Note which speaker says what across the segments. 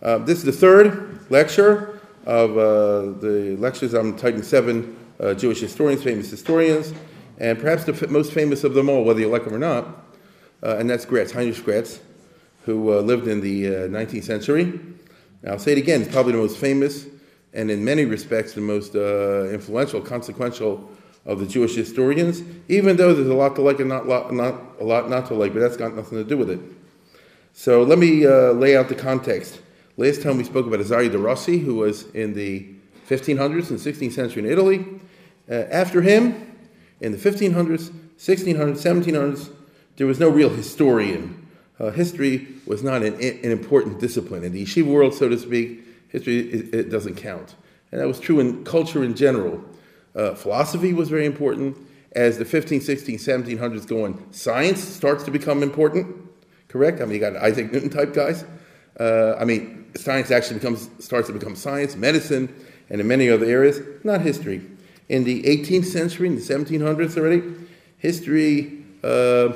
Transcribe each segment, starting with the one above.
Speaker 1: Uh, this is the third lecture of uh, the lectures on Titan 7 uh, Jewish historians, famous historians, and perhaps the f- most famous of them all, whether you like him or not, uh, and that's Graetz, Heinrich Graetz, who uh, lived in the 19th century. Now, I'll say it again, he's probably the most famous and in many respects the most influential, consequential of the Jewish historians, even though there's a lot to like and not, lot, not a lot not to like, but that's got nothing to do with it. So let me uh, lay out the context. Last time we spoke about Azaria de Rossi, who was in the 1500s and 16th century in Italy. Uh, after him, in the 1500s, 1600s, 1700s, there was no real historian. Uh, history was not an, an, important discipline. In the yeshiva world, so to speak, history it, it doesn't count. And that was true in culture in general. Uh, philosophy was very important. As the 15, 16, 1700s go on, science starts to become important, correct? I mean, you got Isaac Newton type guys. Uh, I mean, science actually becomes starts to become science, medicine, and in many other areas, not history. In the 18th century, in the 1700s already, history uh,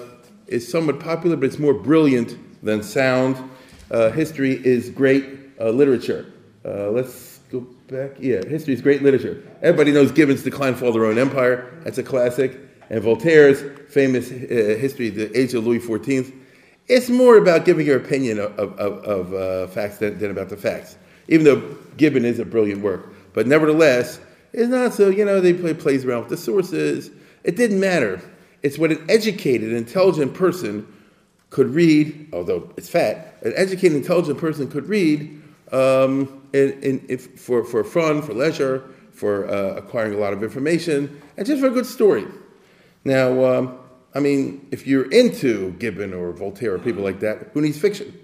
Speaker 1: is somewhat popular, but it's more brilliant than sound. Uh, history is great uh, literature. Uh, let's go back. Yeah, history is great literature. Everybody knows Gibbon's Decline, Fall of the Roman Empire. That's a classic. And Voltaire's famous uh, history, The Age of Louis XIV. It's more about giving your opinion of, of, of uh, facts than, than, about the facts, even though Gibbon is a brilliant work. But nevertheless, it's not so, you know, they play plays around with the sources. It didn't matter. It's what an educated, intelligent person could read, although it's fat, an educated, intelligent person could read um, in, in, if, for, for fun, for leisure, for uh, acquiring a lot of information, and just for a good story. Now, um, I mean, if you're into Gibbon or Voltaire or people like that, who needs fiction?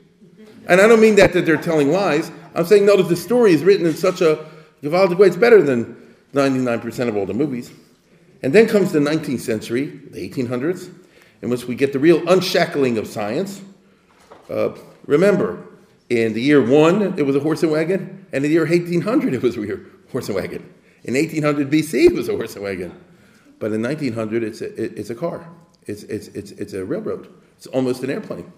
Speaker 1: And I don't mean that, that they're telling lies. I'm saying, no, that the story is written in such a gewaltig way, it's better than 99% of all the movies. And then comes the 19th century, the 1800s, in which we get the real unshackling of science. Uh, remember, in the year one, it was a horse and wagon, and in the year 1800, it was a horse and wagon. In 1800 BC, it was a horse and wagon. But in 1900, it's a, it's a car. It's, it's, it's, it's a railroad. It's almost an airplane.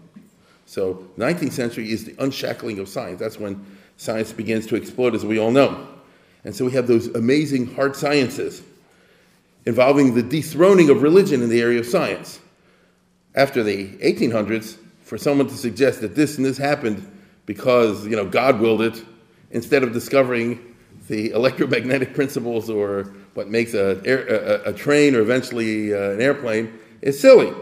Speaker 1: So 19th century is the unshackling of science. That's when science begins to explode, as we all know. And so we have those amazing hard sciences involving the dethroning of religion in the area of science. After the 1800s, for someone to suggest that this and this happened because you know God willed it, instead of discovering the electromagnetic principles or what makes a, a, a train or eventually uh, an airplane, is silly.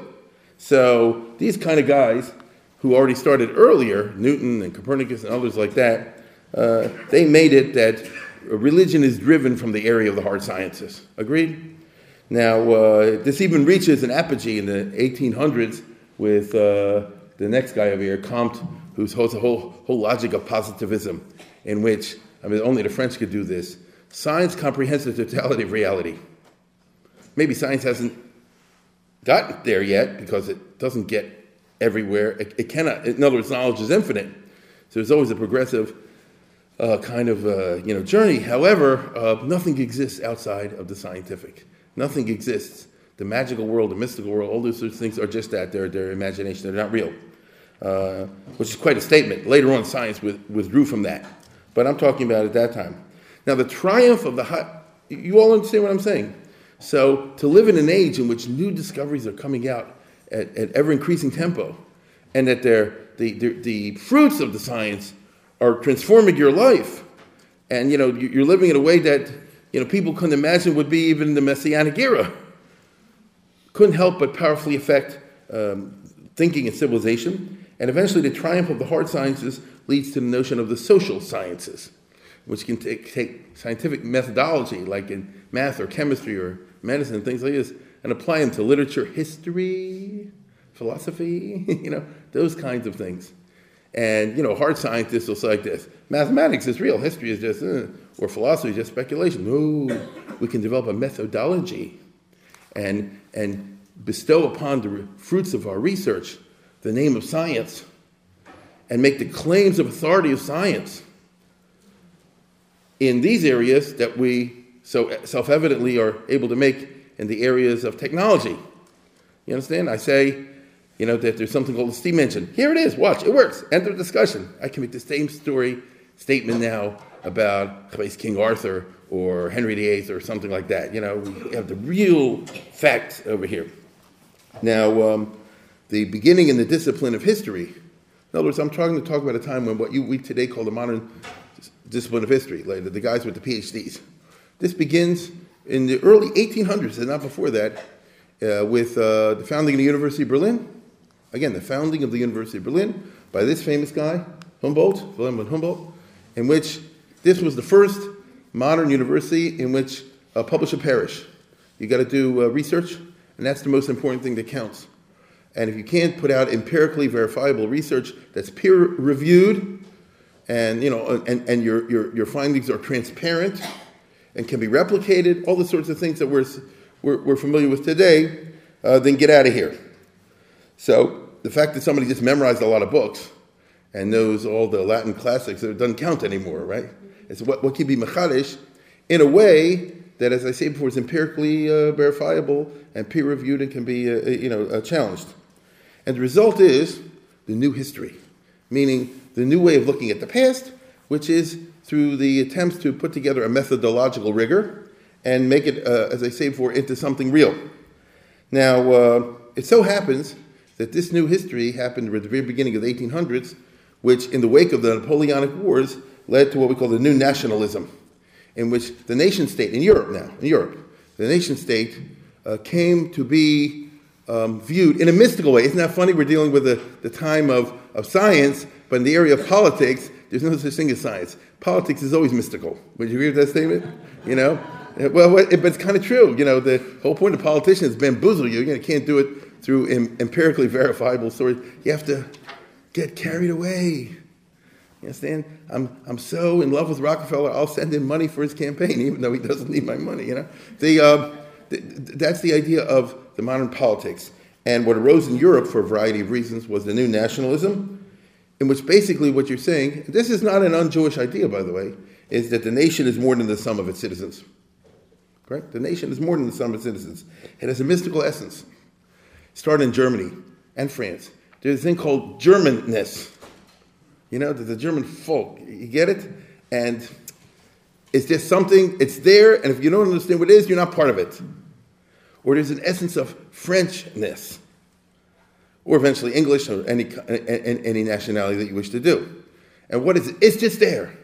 Speaker 1: So these kind of guys who already started earlier, Newton and Copernicus and others like that, uh, they made it that religion is driven from the area of the hard sciences. Agreed? Now, uh, this even reaches an apogee in the 1800s with uh, the next guy over here, Comte, who holds a whole, whole logic of positivism, in which, I mean, only the French could do this. Science comprehends the totality of reality. Maybe science hasn't gotten there yet because it doesn't get everywhere. It, it cannot, in other words, knowledge is infinite. So there's always a progressive uh, kind of uh, you know journey. However, uh, nothing exists outside of the scientific. Nothing exists. The magical world, the mystical world, all those sorts of things are just that. They're, they're imagination. They're not real uh, which is quite a statement. Later on, science withdrew from that. But I'm talking about at that time. Now, the triumph of the hot, you all understand what I'm saying? So, to live in an age in which new discoveries are coming out at, at ever increasing tempo, and that the, the, the fruits of the science are transforming your life, and you know, you're living in a way that you know, people couldn't imagine would be even the Messianic era, couldn't help but powerfully affect um, thinking and civilization. And eventually, the triumph of the hard sciences leads to the notion of the social sciences, which can take, take scientific methodology, like in math or chemistry or medicine things like this, and apply them to literature, history, philosophy, you know, those kinds of things. And, you know, hard scientists will say like this mathematics is real, history is just, uh, or philosophy is just speculation. No, we can develop a methodology and, and bestow upon the fruits of our research the name of science and make the claims of authority of science in these areas that we so self evidently are able to make in the areas of technology. You understand? I say, you know, that there's something called the steam engine. Here it is, watch, it works. End of discussion. I can make the same story statement now about King Arthur or Henry VIII or something like that. You know, we have the real facts over here. Now, um, the beginning in the discipline of history. In other words, I'm trying to talk about a time when what you, we today call the modern discipline of history, like the guys with the PhDs. This begins in the early 1800s, and not before that, uh, with uh, the founding of the University of Berlin. Again, the founding of the University of Berlin by this famous guy, Humboldt, Wilhelm von Humboldt, in which this was the first modern university in which uh, publish a parish. You got to do uh, research, and that's the most important thing that counts. And if you can't put out empirically verifiable research that's peer reviewed, and you know, and, and your, your, your findings are transparent and can be replicated, all the sorts of things that we're, we're, we're familiar with today, uh, then get out of here. So the fact that somebody just memorized a lot of books and knows all the Latin classics, it doesn't count anymore, right? It's what, what can be machadish in a way that, as I said before, is empirically uh, verifiable and peer reviewed and can be, uh, uh you know, uh, challenged. And the result is the new history, meaning the new way of looking at the past, which is through the attempts to put together a methodological rigor and make it, uh, as I say before, into something real. Now, uh, it so happens that this new history happened at the very beginning of the 1800s, which, in the wake of the Napoleonic Wars, led to what we call the new nationalism, in which the nation state, in Europe now, in Europe, the nation state uh, came to be um, viewed in a mystical way. Isn't that funny? We're dealing with the, the time of, of science, but in the area of politics, there's no such thing as science. Politics is always mystical. Would you agree with that statement? You know? Well, but it's kind of true. You know, the whole point of politicians is bamboozle you. You can't do it through empirically verifiable stories. You have to get carried away. You understand? I'm, I'm so in love with Rockefeller, I'll send him money for his campaign, even though he doesn't need my money, you know? The, uh, the, that's the idea of the modern politics. And what arose in Europe for a variety of reasons was the new nationalism, in which basically what you're saying, this is not an un Jewish idea, by the way, is that the nation is more than the sum of its citizens. Correct? The nation is more than the sum of its citizens. It has a mystical essence. Started in Germany and France. There's a thing called Germanness. You know, the German folk. You get it? And it's just something, it's there, and if you don't understand what it is, you're not part of it. Or there's an essence of Frenchness or eventually English or any, any nationality that you wish to do. And what is it? It's just there.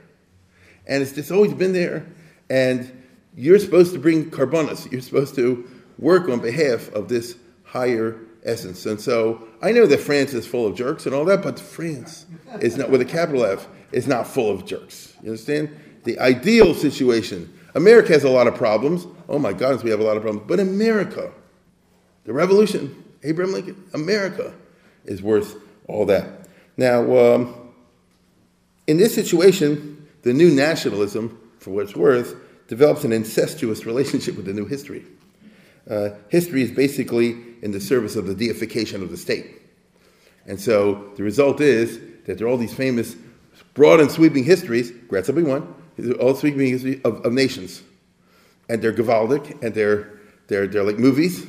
Speaker 1: And it's just always been there. And you're supposed to bring korbanos. You're supposed to work on behalf of this higher essence. And so I know that France is full of jerks and all that, but France is not, with a capital F, is not full of jerks. You understand? The ideal situation. America has a lot of problems. Oh my goodness, we have a lot of problems. But America, the revolution, Abraham Lincoln, America is worth all that. Now, um, in this situation, the new nationalism, for what it's worth, develops an incestuous relationship with the new history. Uh, history is basically in the service of the deification of the state. And so the result is that there are all these famous broad and sweeping histories, Graetz will be one, all sweeping history of, of nations. And they're gewaltig, and they're, they're, they're like movies,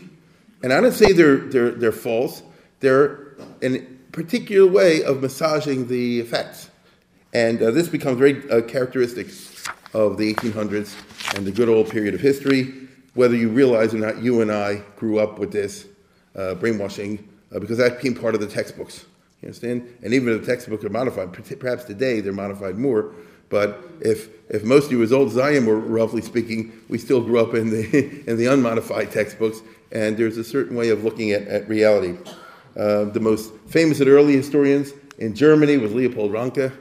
Speaker 1: and I don't say they're, they're, they're false, they're a particular way of massaging the effects. And uh, this becomes very uh, characteristic of the 1800s and the good old period of history. Whether you realize or not, you and I grew up with this uh, brainwashing uh, because that became part of the textbooks. You understand? And even if the textbooks are modified, perhaps today they're modified more. But if, if most of you as old as I am were roughly speaking, we still grew up in the, in the unmodified textbooks and there's a certain way of looking at, at reality. The most famous of the early historians in Germany was Leopold Ranke,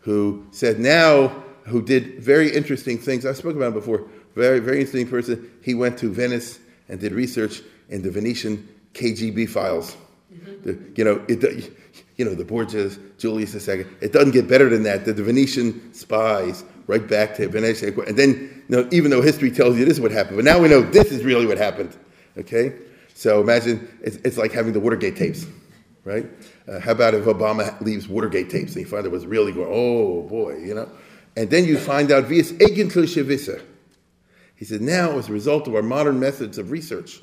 Speaker 1: who said now, who did very interesting things. I've spoken about him before. Very, very interesting person. He went to Venice and did research in the Venetian KGB files. The, you know, it, you know, the Borgias, Julius II. It doesn't get better than that. The, the Venetian spies, right back to Venice. And then, you know, even though history tells you this is what happened, but now we know this is really what happened. Okay? So imagine it's, it's like having the Watergate tapes, right? Uh, how about if Obama leaves Watergate tapes and you find it was really going, oh boy, you know? And then you find out, wie es eigentlich gewesen. He said, now, as a result of our modern methods of research,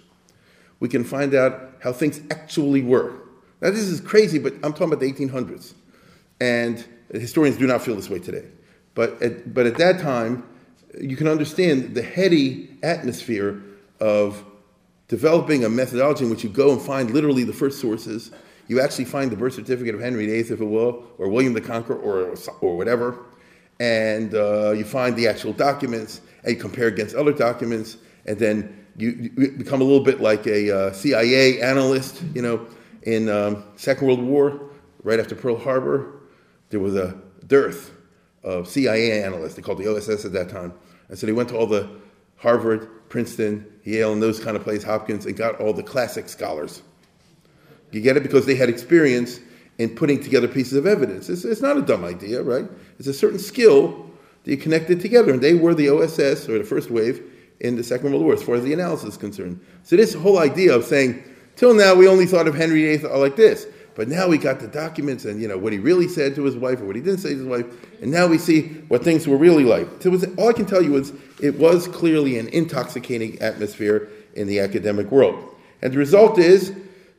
Speaker 1: we can find out how things actually were. Now, this is crazy, but I'm talking about the 1800s. And historians do not feel this way today. But at, but at that time, you can understand the heady atmosphere of developing a methodology in which you go and find literally the first sources. You actually find the birth certificate of Henry VIII, if it will, or William the Conqueror, or, or whatever. And uh, you find the actual documents, and you compare against other documents, and then you, you become a little bit like a uh, CIA analyst, you know, in um, Second World War, right after Pearl Harbor, there was a dearth of CIA analysts. They called the OSS at that time. And so they went to all the Harvard, Princeton, Yale, and those kind of places, Hopkins, and got all the classic scholars. You get it? Because they had experience in putting together pieces of evidence. It's, it's not a dumb idea, right? It's a certain skill that you connect it together. And they were the OSS, or the first wave, in the Second World War, as far as the analysis is concerned. So this whole idea of saying, till now we only thought of Henry VIII like this, but now we got the documents and you know what he really said to his wife or what he didn't say to his wife, and now we see what things were really like. So was, all I can tell you is it was clearly an intoxicating atmosphere in the academic world, and the result is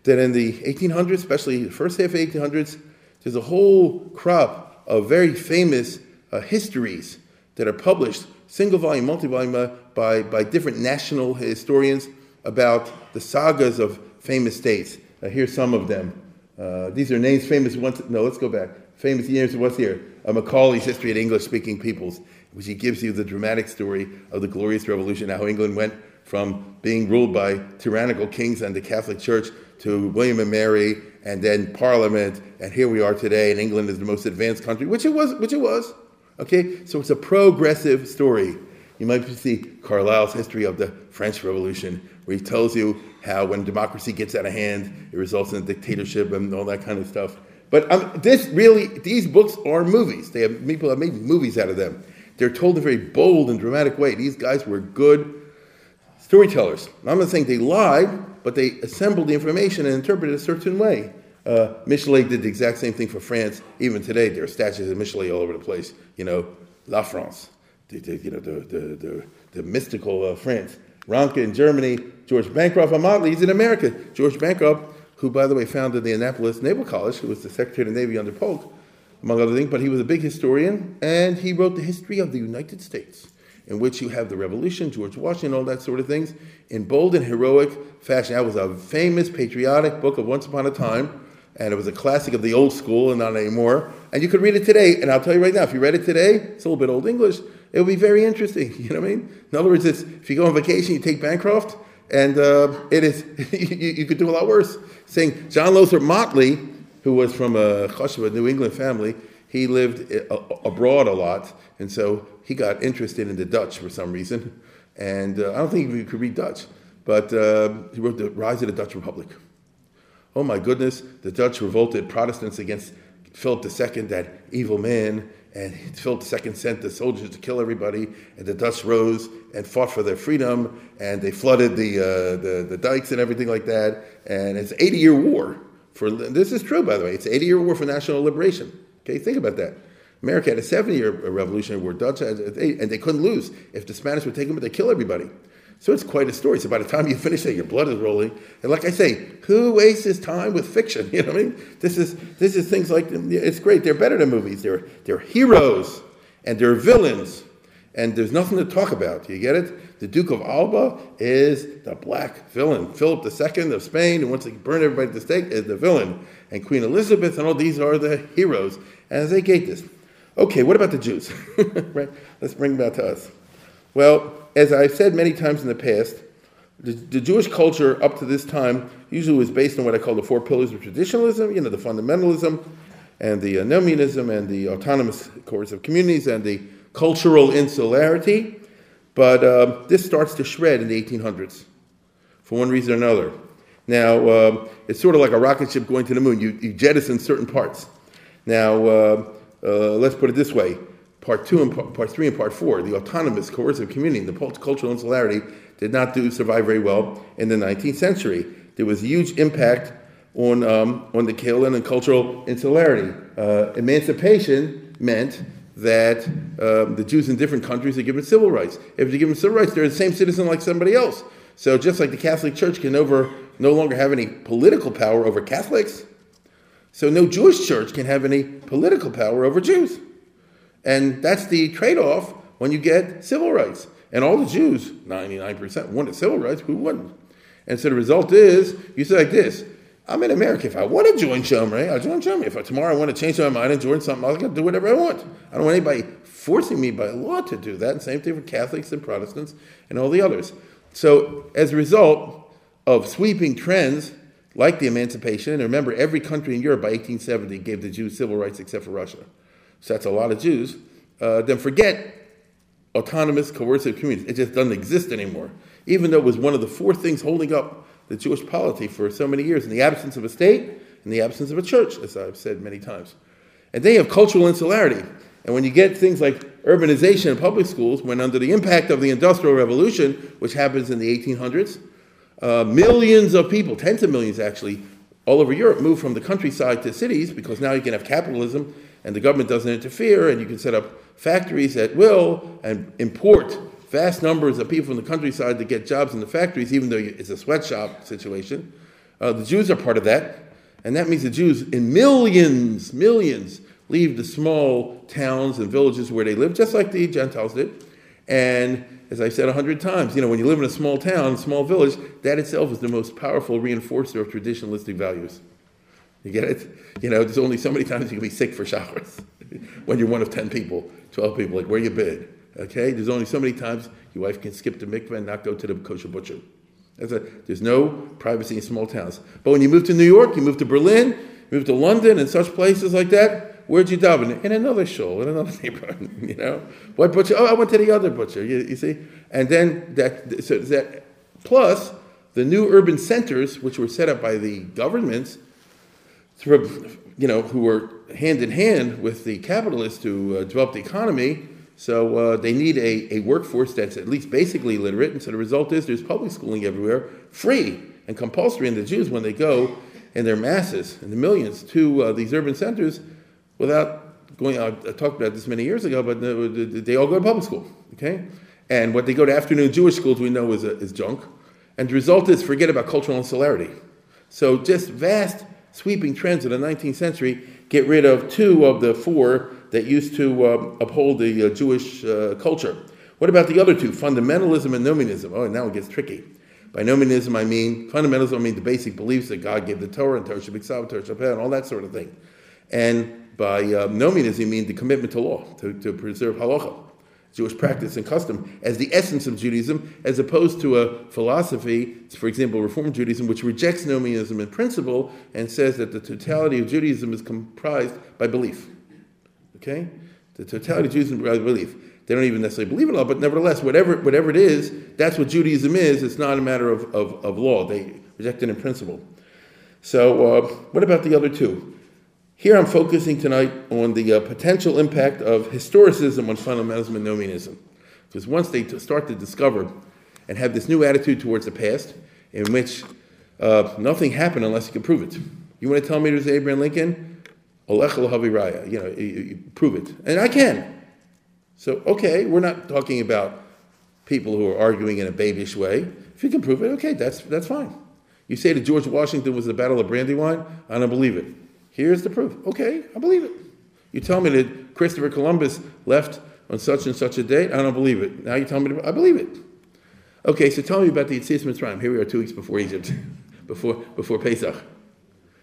Speaker 1: that in the 1800s, especially the first half of the 1800s, there's a whole crop of very famous uh, histories that are published, single volume, multi volume, uh, by, by different national historians about the sagas of famous states. Uh, here's some of them. Uh, these are names famous ones. No, let's go back. Famous names. What's here? Macaulay's History of English-speaking Peoples, which he gives you the dramatic story of the Glorious Revolution, how England went from being ruled by tyrannical kings and the Catholic Church to William and Mary, and then Parliament, and here we are today, and England is the most advanced country, which it was. Which it was. Okay, so it's a progressive story. You might see Carlyle's history of the French Revolution, where he tells you how when democracy gets out of hand, it results in a dictatorship and all that kind of stuff. But um, this really, these books are movies. They have people have made movies out of them. They're told in a very bold and dramatic way. These guys were good storytellers. I'm not saying they lied, but they assembled the information and interpreted it a certain way. Uh, Michelet did the exact same thing for France. Even today, there are statues of Michelet all over the place. You know, La France, the, the you know, the, the, the, the mystical uh, France. Ranke in Germany, George Bancroft Motley, he's in America. George Bancroft, who, by the way, founded the Annapolis Naval College, who was the Secretary of the Navy under Polk, among other things, but he was a big historian, and he wrote the history of the United States, in which you have the Revolution, George Washington, all that sort of things, in bold and heroic fashion. That was a famous patriotic book of Once Upon a Time, and it was a classic of the old school and not anymore. And you could read it today, and I'll tell you right now, if you read it today, it's a little bit old English, it would be very interesting. You know what I mean? In other words, if you go on vacation, you take Bancroft, and uh, it is you, you, could do a lot worse. Saying John Lothrop Motley, who was from a a New England family, he lived uh, abroad a lot, and so he got interested in the Dutch for some reason. And uh, I don't think he could read Dutch, but uh, he wrote the Rise of the Dutch Republic. Oh my goodness, the Dutch revolted Protestants against Philip II, that evil man, and Philip II sent the soldiers to kill everybody, and the Dutch rose and fought for their freedom, and they flooded the, uh, the, the, dikes and everything like that. And it's an 80 year war. For, this is true, by the way. It's an 80 year war for national liberation. Okay, think about that. America had a 70 year revolution where Dutch had, and they couldn't lose. If the Spanish would take them, they'd kill everybody. So it's quite a story. So by the time you finish it, your blood is rolling. And like I say, who wastes his time with fiction? You know what I mean? This is this is things like it's great. They're better than movies. They're they're heroes and they're villains. And there's nothing to talk about. You get it? The Duke of Alba is the black villain. Philip II of Spain, who wants to burn everybody at the stake, is the villain. And Queen Elizabeth and all these are the heroes. And they gate this. Okay, what about the Jews? right? Let's bring them back to us. Well, as I've said many times in the past, the, the, Jewish culture up to this time usually was based on what I call the four pillars of traditionalism, you know, the fundamentalism and the uh, and the autonomous coercive communities and the cultural insularity. But uh, this starts to shred in the 1800s for one reason or another. Now, uh, it's sort of like a rocket ship going to the moon. You, you jettison certain parts. Now, uh, uh, let's put it this way part two and part, three and part four, the autonomous coercive community, the cultural insularity, did not do survive very well in the 19th century. There was a huge impact on, um, on the Kaolin and cultural insularity. Uh, emancipation meant that um, the Jews in different countries are given civil rights. If they're given civil rights, they're the same citizen like somebody else. So just like the Catholic Church can over, no longer have any political power over Catholics, so no Jewish church can have any political power over Jews. And that's the trade-off when you get civil rights. And all the Jews, 99%, wanted civil rights. Who wouldn't? And so the result is, you say like this, I'm in America. If I want to join Shomrei, I'll join Shomrei. If I, tomorrow I want to change my mind and join something, I'm going to do whatever I want. I don't want anybody forcing me by law to do that. And same thing for Catholics and Protestants and all the others. So as a result of sweeping trends like the emancipation, and remember, every country in Europe by 1870 gave the Jews civil rights except for Russia. So that's a lot of Jews. Uh, then forget autonomous coercive communities. It just doesn't exist anymore. Even though it was one of the four things holding up the Jewish polity for so many years in the absence of a state in the absence of a church, as I've said many times. And then you have cultural insularity. And when you get things like urbanization in public schools, when under the impact of the Industrial Revolution, which happens in the 1800s, uh, millions of people, tens of millions actually, all over Europe move from the countryside to cities because now you can have capitalism and the government doesn't interfere and you can set up factories at will and import vast numbers of people from the countryside to get jobs in the factories, even though it's a sweatshop situation. Uh, the Jews are part of that, and that means the Jews, in millions, millions, leave the small towns and villages where they live, just like the Gentiles did. And as I said a hundred times, you know, when you live in a small town, small village, that itself is the most powerful reinforcer of traditionalistic values. You get it? You know, there's only so many times you can be sick for showers when you're one of 10 people, 12 people, like where you been? Okay, there's only so many times your wife can skip the mikveh and not go to the kosher butcher. A, there's no privacy in small towns. But when you move to New York, you move to Berlin, you move to London, and such places like that, where'd you daven? In another shul, in another neighborhood. You know, what butcher? Oh, I went to the other butcher. You, you see, and then that so that plus the new urban centers, which were set up by the governments, through, you know, who were hand in hand with the capitalists to uh, develop the economy so uh, they need a, a workforce that's at least basically literate. And so the result is there's public schooling everywhere, free and compulsory. And the Jews, when they go in their masses, in the millions, to uh, these urban centers, without going, I talked about this many years ago, but they all go to public school. Okay? And what they go to afternoon Jewish schools, we know, is, is junk. And the result is forget about cultural insularity. So just vast sweeping trends of the 19th century get rid of two of the four that used to um, uphold the uh, Jewish uh, culture. What about the other two, fundamentalism and nomianism? Oh, now it gets tricky. By nomianism, I mean fundamentalism. I mean the basic beliefs that God gave the Torah and Torah Shabbat, Torah Shabbat, and all that sort of thing. And by uh, nomianism, I mean the commitment to law, to, to preserve halacha, Jewish practice and custom, as the essence of Judaism, as opposed to a philosophy, for example, Reform Judaism, which rejects nomianism in principle and says that the totality of Judaism is comprised by belief. Okay? The totality of Judaism is belief. They don't even necessarily believe in law, but nevertheless, whatever, whatever it is, that's what Judaism is. It's not a matter of, of, of law. They reject it in principle. So, uh, what about the other two? Here I'm focusing tonight on the uh, potential impact of historicism on fundamentalism and nomianism. Because once they start to discover and have this new attitude towards the past, in which uh, nothing happened unless you can prove it. You want to tell me there's Abraham Lincoln? Olech Haviraya. You know, you, you prove it. And I can. So, okay, we're not talking about people who are arguing in a babyish way. If you can prove it, okay, that's, that's fine. You say that George Washington was the Battle of Brandywine, I don't believe it. Here's the proof. Okay, I believe it. You tell me that Christopher Columbus left on such and such a date, I don't believe it. Now you tell me, to, I believe it. Okay, so tell me about the Yetzias Mitzrayim. Here we are two weeks before Egypt, before, before Pesach.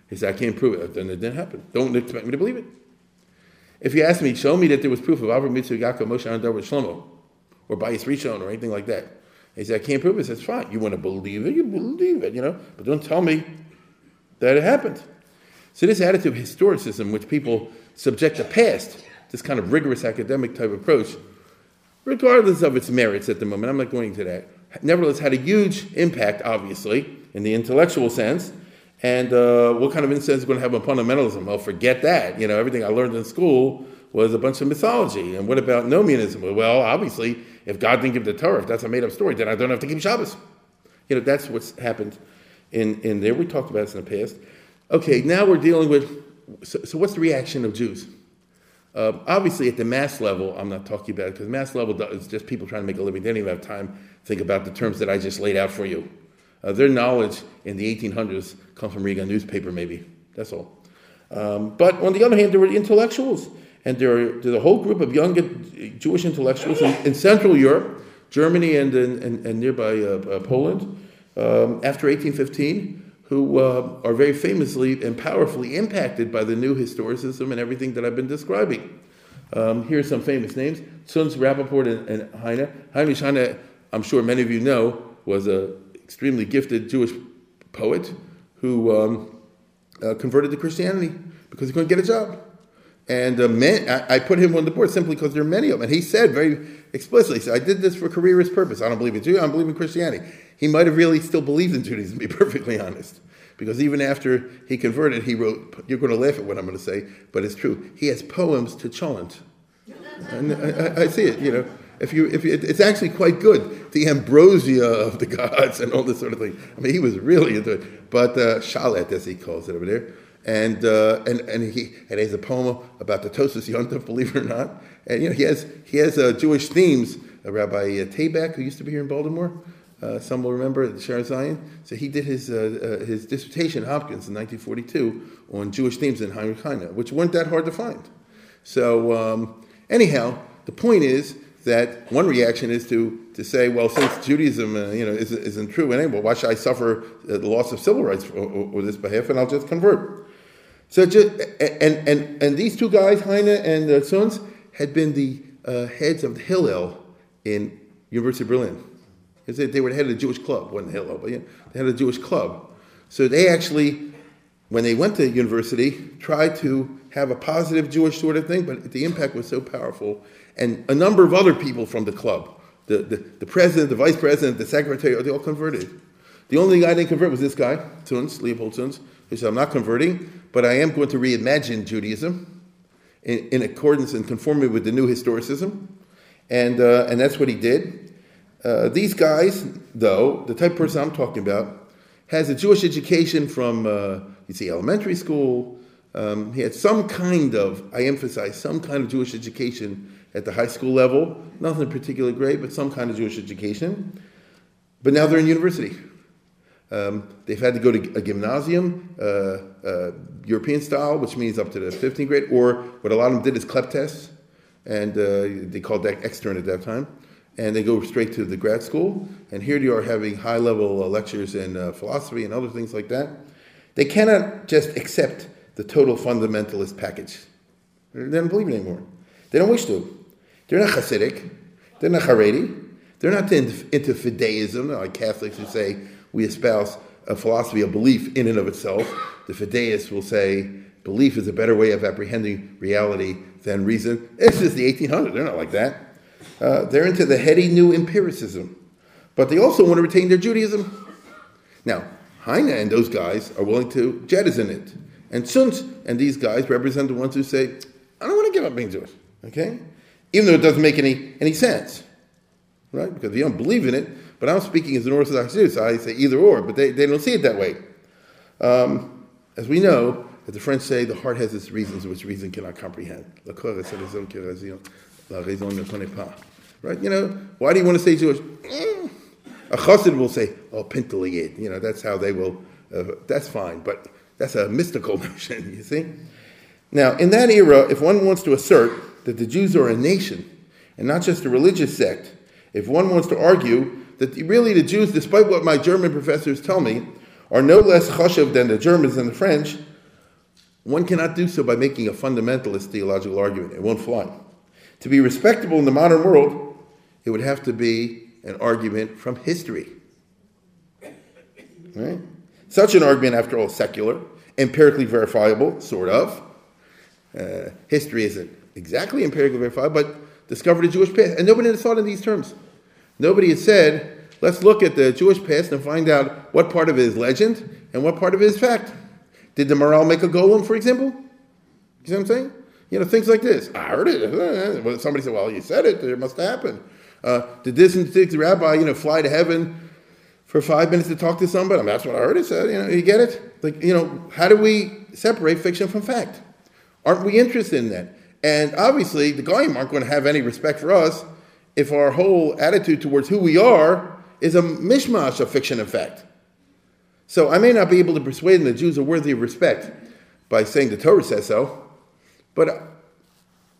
Speaker 1: He said, I can't prove it. Then it didn't happen. Don't expect me to believe it. If you ask me, show me that there was proof of Avram Mitzvah, Yaakov, Moshe, and David Shlomo, or Bayis Rishon, or anything like that. He said, I can't prove it. Says, fine. You want to believe it? You believe it, you know, but don't tell me that it happened. So this attitude of historicism, which people subject the past, this kind of rigorous academic type approach, regardless of its merits at the moment, I'm not going into that, nevertheless had a huge impact, obviously, in the intellectual sense. And uh, what kind of influence is going to have on fundamentalism? Well, forget that. You know, everything I learned in school was a bunch of mythology. And what about nomianism? Well, obviously, if God didn't give the Torah, if that's a made up story, then I don't have to keep Shabbos. You know, that's what's happened in, in there. We talked about this in the past. Okay, now we're dealing with so, so what's the reaction of Jews? Uh, obviously, at the mass level, I'm not talking about it because mass level is just people trying to make a living. They don't even have time to think about the terms that I just laid out for you. Uh, their knowledge in the 1800s comes from reading a newspaper, maybe. That's all. Um, but on the other hand, there were intellectuals, and there are, there's a whole group of young Jewish intellectuals in, in Central Europe, Germany, and, and, and nearby uh, uh, Poland, um, after 1815 who uh, are very famously and powerfully impacted by the new historicism and everything that I've been describing. Um, here are some famous names Zunz, Rappaport, and, and Heine. Heinrich Heine, I'm sure many of you know, was an extremely gifted Jewish poet who um, uh, converted to Christianity because he couldn't get a job. And uh, man, I, I, put him on the board simply because there are many of them. And he said very explicitly, said, I did this for careerist purpose. I don't believe in Judaism, I don't believe in Christianity. He might have really still believed in Judaism, to be perfectly honest. Because even after he converted, he wrote, you're going to laugh at what I'm going to say, but it's true. He has poems to cholent. And I, I, see it, you know. If you, if you, it's actually quite good. The ambrosia of the gods and all this sort of thing. I mean, he was really into it. But uh, as he calls it over there. And, uh, and, and he and he has a poem about the Tosus Yontif, believe it or not. And you know, he has, he has uh, Jewish themes. Rabbi uh, Tabak, who used to be here in Baltimore, uh, some will remember the Shaar Zion. So he did his, uh, uh, his dissertation at Hopkins in 1942 on Jewish themes in Heinrich Heine, which weren't that hard to find. So, um, anyhow, the point is that one reaction is to, to say, well, since Judaism uh, you know, isn't, isn't true anymore, why should I suffer uh, the loss of civil rights on this behalf and I'll just convert? So, just, and, and, and these two guys, Heine and uh, Zunz, had been the uh, heads of the Hillel in University of Berlin. They were the head of the Jewish club, wasn't Hillel, but yeah, they had a Jewish club. So they actually, when they went to university, tried to have a positive Jewish sort of thing, but the impact was so powerful. And a number of other people from the club, the, the, the president, the vice president, the secretary, they all converted. The only guy they didn't convert was this guy, Zunz, Leopold Zunz, who said, I'm not converting, but I am going to reimagine Judaism in, in accordance and conformity with the new historicism. And, uh, and that's what he did. Uh, these guys, though, the type of person I'm talking about, has a Jewish education from, uh, you see, elementary school. Um, he had some kind of, I emphasize, some kind of Jewish education at the high school level. Nothing particularly great, but some kind of Jewish education. But now they're in university. Um, they've had to go to a gymnasium, uh, uh, European style, which means up to the 15th grade, or what a lot of them did is CLEP tests, and uh, they called that extern at that time and they go straight to the grad school. And here you are having high level uh, lectures in uh, philosophy and other things like that. They cannot just accept the total fundamentalist package. They don't believe it anymore. They don't wish to. They're not Hasidic. They're not Haredi. They're not into, into fideism, like Catholics who say we espouse a philosophy of belief in and of itself. The fideists will say belief is a better way of apprehending reality than reason. It's just the 1800s. They're not like that. Uh, they're into the heady new empiricism, but they also want to retain their Judaism. Now, Heine and those guys are willing to jettison it. And Zunz and these guys represent the ones who say, I don't want to give up being Jewish, okay? Even though it doesn't make any, any sense, right? Because you don't believe in it, but I'm speaking as an Orthodox Jew, so I say either or, but they, they don't see it that way. Um, as we know, as the French say, the heart has its reasons which reason cannot comprehend. La raison ne connaît pas. Right? You know, why do you want to say Jewish? Mm. A chassid will say, oh, pintele Yid. You know, that's how they will, uh, that's fine. But that's a mystical notion, you see? Now, in that era, if one wants to assert that the Jews are a nation and not just a religious sect, if one wants to argue that really the Jews, despite what my German professors tell me, are no less chashiv than the Germans and the French, one cannot do so by making a fundamentalist theological argument. It won't fly. To be respectable in the modern world, it would have to be an argument from history. Right? Such an argument, after all, secular, empirically verifiable, sort of. Uh, history isn't exactly empirically verifiable, but discovered a Jewish past. And nobody has thought in these terms. Nobody has said let's look at the Jewish past and find out what part of it is legend and what part of it is fact. Did the Maharal make a golem, for example? You see what I'm saying? You know, things like this. I heard it. Somebody said, well, you said it. It must have happened. Uh, did this and this rabbi, you know, fly to heaven for five minutes to talk to somebody? I mean, that's what I heard it said. You know, you get it? Like, you know, how do we separate fiction from fact? Aren't we interested in that? And obviously, the Goyim aren't going to have any respect for us if our whole attitude towards who we are is a mishmash of fiction and fact. So I may not be able to persuade them that Jews are worthy of respect by saying the Torah says so, but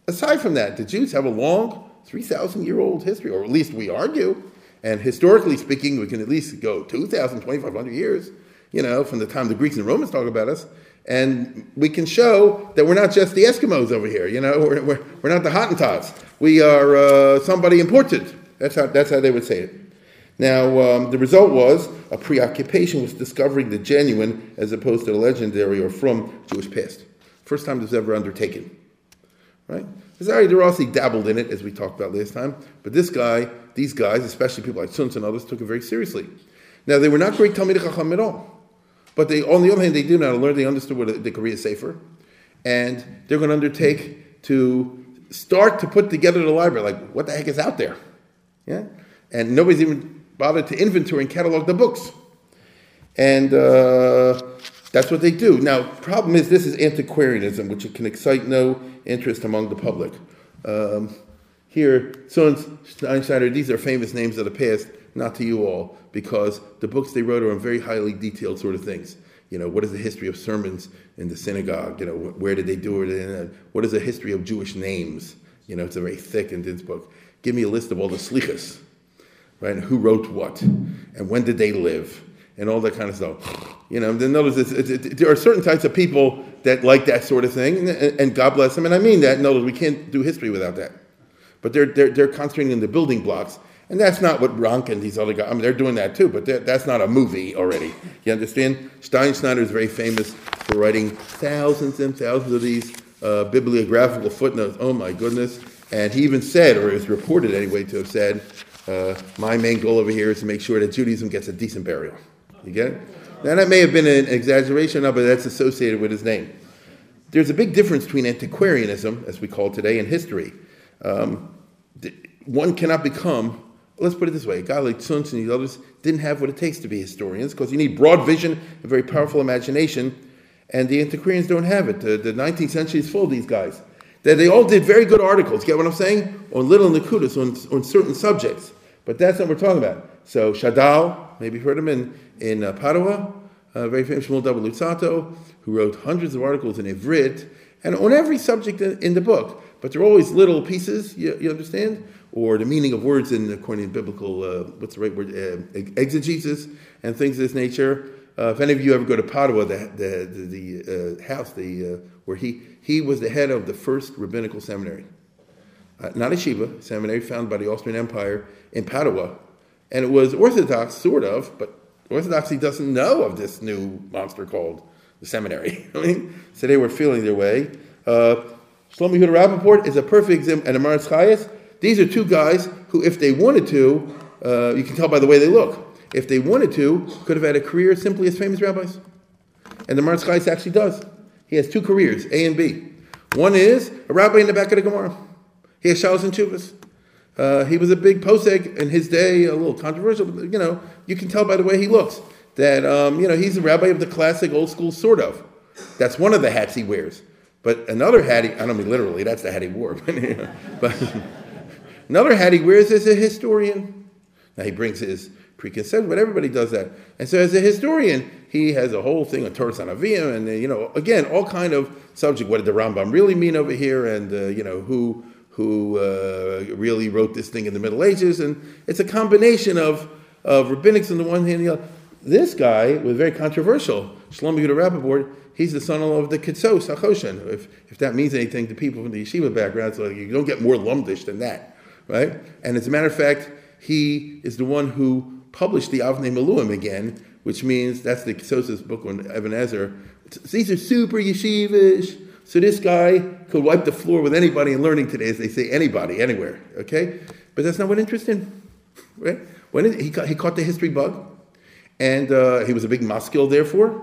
Speaker 1: aside from that, the Jews have a long 3,000 year old history, or at least we argue. And historically speaking, we can at least go 2,000, 2,500 years, you know, from the time the Greeks and Romans talk about us. And we can show that we're not just the Eskimos over here, you know, we're, we're, we're not the Hottentots. We are uh, somebody important. That's how, that's how they would say it. Now, um, the result was a preoccupation with discovering the genuine as opposed to the legendary or from Jewish past. First time this was ever undertaken. Right? Azaria de Rossi dabbled in it, as we talked about last time, but this guy, these guys, especially people like Zunz and others, took it very seriously. Now, they were not great Talmid Chacham at all, but they, on the other hand, they did not learn, they understood what the Korea safer, and they're going to undertake to start to put together the library, like what the heck is out there? Yeah? And nobody's even bothered to inventory and catalog the books. And uh, that's what they do. Now, problem is, this is antiquarianism, which can excite no interest among the public. Um, here, Zunz, Steinschneider, these are famous names of the past, not to you all, because the books they wrote are on very highly detailed sort of things. You know, what is the history of sermons in the synagogue? You know, where did they do it? And what is the history of Jewish names? You know, it's a very thick and dense book. Give me a list of all the slichas, right? And who wrote what, and when did they live, and all that kind of stuff. You know, then it's, it, there are certain types of people that like that sort of thing, and, and, God bless them. And I mean that. Notice we can't do history without that. But they're they're, they're concentrating on the building blocks, and that's not what Ranke and these other guys. I mean, they're doing that too, but that's not a movie already. You understand? Steinschneider is very famous for writing thousands and thousands of these uh, bibliographical footnotes. Oh my goodness! And he even said, or is reported anyway, to have said, uh, "My main goal over here is to make sure that Judaism gets a decent burial." You get it? Now, that may have been an exaggeration, but that's associated with his name. There's a big difference between antiquarianism, as we call it today, and history. Um, one cannot become, let's put it this way, a guy like and these others didn't have what it takes to be historians because you need broad vision, a very powerful imagination, and the antiquarians don't have it. The, the 19th century is full of these guys. That they all did very good articles, get what I'm saying? On little Nakudas, on, on certain subjects. But that's not what we're talking about. So Shadal, maybe you've heard him in in uh, Padua, a very famous Shmuel W. Luzzatto, who wrote hundreds of articles in Ivrit, and on every subject in the book. But they're always little pieces, you, you understand? Or the meaning of words in according to biblical, uh, what's the right word, uh, exegesis, and things of this nature. Uh, if any of you ever go to Padua, the, the, the, the uh, house the, uh, where he, he was the head of the first rabbinical seminary, uh, not a yeshiva, seminary founded by the Austrian Empire in Padua. And it was Orthodox, sort of, but Orthodoxy doesn't know of this new monster called the seminary. I mean, so they were feeling their way. Uh, Shlomo Yehuda Rappaport is a perfect example, and Maharatz Chayes. These are two guys who, if they wanted to, uh, you can tell by the way they look, if they wanted to, could have had a career simply as famous rabbis. And the Maharatz Chayes actually does. He has two careers, A and B. One is a rabbi in the back of the Gemara. He has shalos and chuvas. Uh, he was a big posek in his day, a little controversial, but you know, you can tell by the way he looks that um, you know he's a rabbi of the classic old school sort of. That's one of the hats he wears. But another hat he, I don't mean literally, that's the hat he wore. but another hat he wears is a historian. Now he brings his preconception, but everybody does that. And so as a historian, he has a whole thing on Toras Neviim, and uh, you know, again, all kind of subject. What did the Rambam really mean over here? And uh, you know, who who uh, really wrote this thing in the Middle Ages. And it's a combination of, of rabbinics on the one hand. And the other. This guy was very controversial. Shlomo Yehuda Rappaport, he's the son-in-law of the Kitzos HaChoshen, if, if that means anything to people from the yeshiva background. So you don't get more lumdish than that, right? And as a matter of fact, he is the one who published the Avnei Miluim again, which means that's the Kitzos' book on Even HaEzer. These are super yeshivish so this guy could wipe the floor with anybody in learning today, as they say, anybody, anywhere. Okay? But that's not what interested him. Right? When it, he, he caught the history bug, and uh, he was a big maskil, therefore.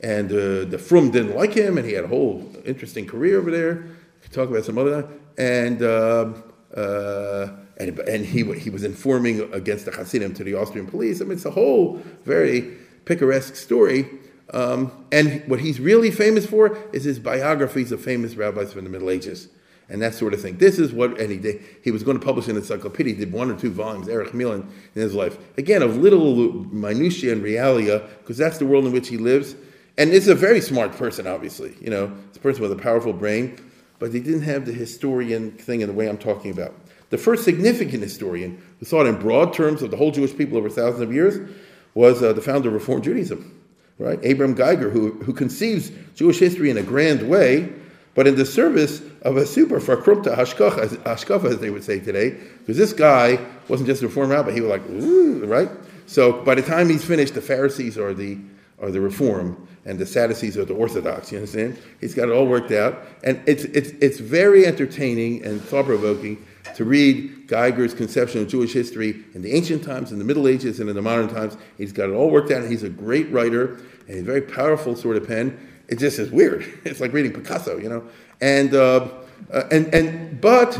Speaker 1: And uh, the Frum didn't like him, and he had a whole interesting career over there. We talk about some other and uh, uh, and, and he he was informing against the Hasidim to the Austrian police. I mean, it's a whole very picaresque story. Um, and what he's really famous for is his biographies of famous rabbis from the Middle Ages and that sort of thing. This is what, and he, he was going to publish an encyclopedia. He did one or two volumes, Erech Millin, in his life. Again, of little minutiae and realia, because that's the world in which he lives. And is a very smart person, obviously. You know, it's a person with a powerful brain, but he didn't have the historian thing in the way I'm talking about. The first significant historian who thought in broad terms of the whole Jewish people over thousands of years was uh, the founder of Reform Judaism, right? Abraham Geiger, who, who conceives Jewish history in a grand way but in the service of a super fakrupta hashkafa, as they would say today, because this guy wasn't just a reform rabbi, he was like, ooh, right? So by the time he's finished, the Pharisees are the are the reform, and the Sadducees are the Orthodox. You understand? He's got it all worked out, and it's it's it's very entertaining and thought provoking to read Geiger's conception of Jewish history in the ancient times, in the Middle Ages, and in the modern times. He's got it all worked out. He's a great writer and a very powerful sort of pen it just is weird. It's like reading Picasso, you know. And uh, uh, and and but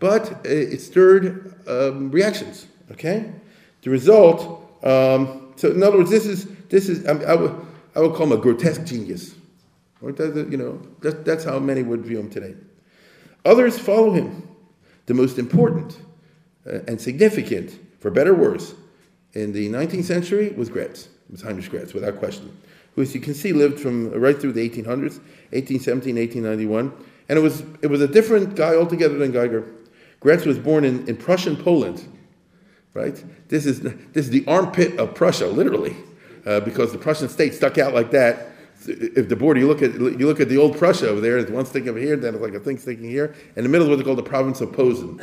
Speaker 1: but it stirred um, reactions. Okay, the result. Um, so in other words, this is this is I, mean, I would I would call him a grotesque genius. Or you know that, that's how many would view him today. Others follow him. The most important uh, and significant, for better or worse, in the 19th century was Graetz. It was Heinrich Graetz, without question who, as you can see, lived from right through the 1800s, 1817, 1891. And it was, it was a different guy altogether than Geiger. Graetz was born in, in Prussian Poland, right? This is, this is the armpit of Prussia, literally, uh, because the Prussian state stuck out like that. If the border, you look at you look at the old Prussia over there, there's one sticking over here, then it's like a thing sticking here. In the middle is what they call the province of Posen.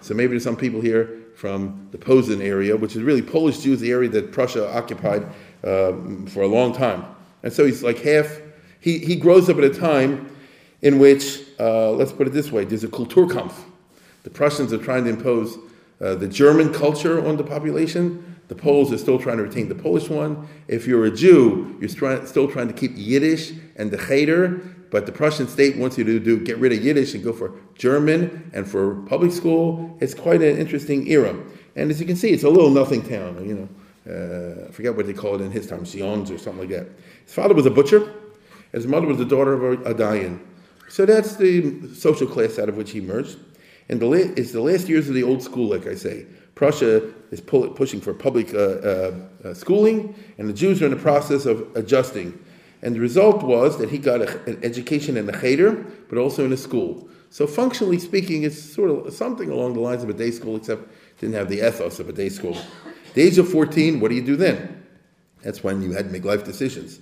Speaker 1: So maybe there's some people here from the Posen area, which is really Polish Jews, the area that Prussia occupied um, for a long time. And so he's like half, he, he grows up at a time in which, uh, let's put it this way, there's a Kulturkampf. The Prussians are trying to impose uh, the German culture on the population. The Poles are still trying to retain the Polish one. If you're a Jew, you're try- still trying to keep Yiddish and the Cheder, but the Prussian state wants you to do get rid of Yiddish and go for German and for public school. It's quite an interesting era. And as you can see, it's a little nothing town, you know uh, I forget what they call it in his time, Sions or something like that. His father was a butcher, his mother was the daughter of a, a Dayan. So that's the social class out of which he emerged. And the la- it's the last years of the old school, like I say. Prussia is pull- pushing for public uh, uh, uh, schooling, and the Jews are in the process of adjusting. And the result was that he got a, an education in the cheder, but also in a school. So functionally speaking, it's sort of something along the lines of a day school, except didn't have the ethos of a day school. The age of 14, what do you do then? That's when you had to make life decisions.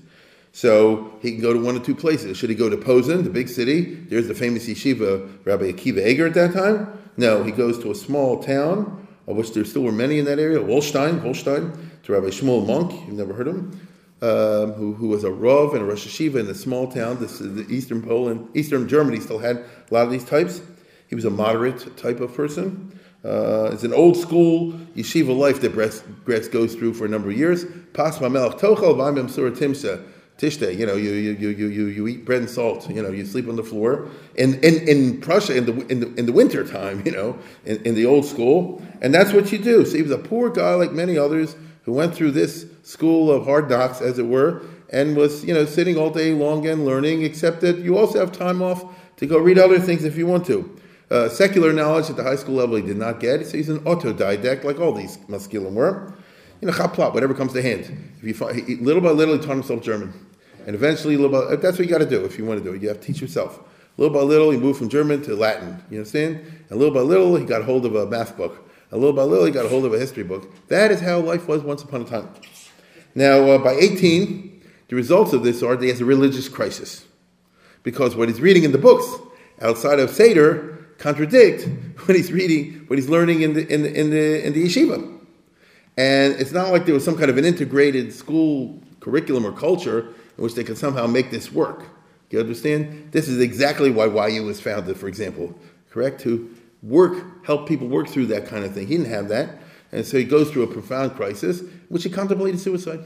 Speaker 1: So he can go to one or two places. Should he go to Posen, the big city? There's the famous yeshiva, Rabbi Akiva Eger at that time. No, he goes to a small town, of which there still were many in that area, Wolstein, Wolstein, to Rabbi Shmuel Munk, you've never heard him, um, who, who was a Rav and a Rosh Yeshiva in a small town. This, is the Eastern Poland, Eastern Germany still had a lot of these types. He was a moderate type of person. Uh, it's an old school yeshiva life that Graetz goes through for a number of years. Tochel v'amim timsa. Tishte, you know, you, you, you, you, you eat bread and salt, you know, you sleep on the floor. In, in, in Prussia, in the, in, the, in the winter time, you know, in, in the old school. And that's what you do. So he was a poor guy like many others who went through this school of hard knocks, as it were, and was, you know, sitting all day long and learning, except that you also have time off to go read other things if you want to. Uh, secular knowledge at the high school level he did not get, so he's an autodidact, like all these maskilim were. You know, chaplat, whatever comes to hand. If you find, little by little, he taught himself German. And eventually, little by, that's what you got to do if you want to do it. You have to teach yourself. Little by little, he moved from German to Latin. You understand? And little by little, he got hold of a math book. And little by little, he got hold of a history book. That is how life was once upon a time. Now, uh, by 18, the results of this are that he has a religious crisis. Because what he's reading in the books, outside of Seder, contradict what he's reading, what he's learning in the, in the, in the, in the yeshiva. And it's not like there was some kind of an integrated school curriculum or culture in which they can somehow make this work. You understand? This is exactly why YU was founded, for example, correct? To work, help people work through that kind of thing. He didn't have that. And so he goes through a profound crisis, which he contemplated suicide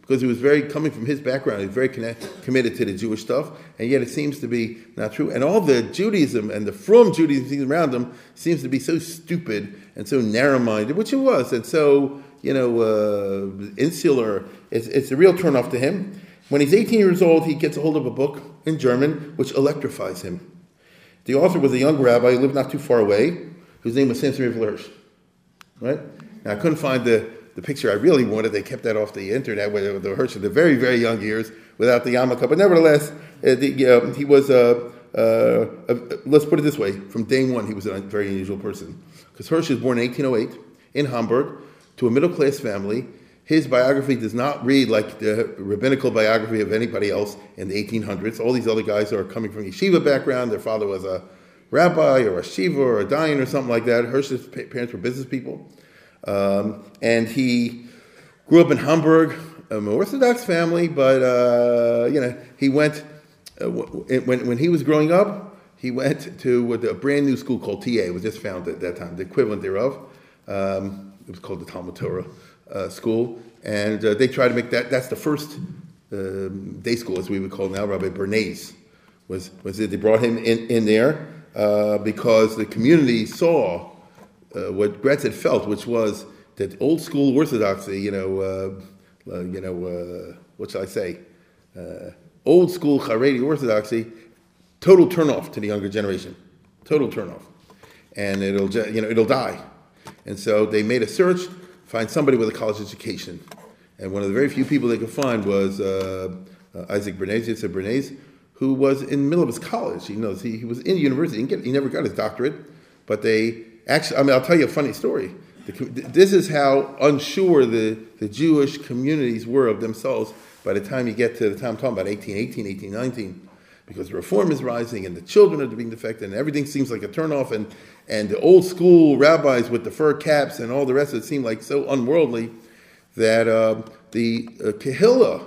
Speaker 1: because he was very coming from his background. He was very connect, committed to the Jewish stuff, and yet it seems to be not true. And all the Judaism and the from Judaism things around him seems to be so stupid and so narrow-minded, which it was, and so you know uh, insular. It's, it's a real turnoff to him. When he's 18 years old, he gets a hold of a book in German which electrifies him. The author was a young rabbi who lived not too far away, whose name was Samson Hirsch. Right? Now I couldn't find the the picture I really wanted. They kept that off the internet with the Hirsch in the very, very young years without the yarmulke. But nevertheless, uh, the, uh, he was, uh, uh, let's put it this way, from day one, he was a very unusual person. Because Hirsch was born in 1808 in Hamburg to a middle class family. His biography does not read like the rabbinical biography of anybody else in the 1800s. All these other guys are coming from a yeshiva background. Their father was a rabbi or a shiva or a dayan or something like that. Hirsch's parents were business people. Um, and he grew up in Hamburg, an Orthodox family, but uh, you know he went uh, when when he was growing up. He went to a brand new school called TA. It was just founded at that time, the equivalent thereof. Um, it was called the Talmud Torah School, and uh, they tried to make that. That's the first um, day school, as we would call now. Rabbi Bernays was was it? They brought him in in there uh, because the community saw uh, what Graetz had felt, which was that old school orthodoxy, you know, uh, uh you know, uh, what shall I say, uh, old school Haredi orthodoxy, total turnoff to the younger generation, total turnoff, and it'll you know it'll die, and so they made a search, find somebody with a college education, and one of the very few people they could find was uh, uh, Isaac Bernays, Yitzhak Bernays, who was in the middle of his college. He knows he, he was in university. He, get, he never got his doctorate, but they Actually, I mean, I'll tell you a funny story. This is how unsure the, the Jewish communities were of themselves by the time you get to the time I'm talking about 1818, 1819, because reform is rising and the children are being defected and everything seems like a turnoff and, and the old school rabbis with the fur caps and all the rest of it seem like so unworldly that uh, the uh, Kehillah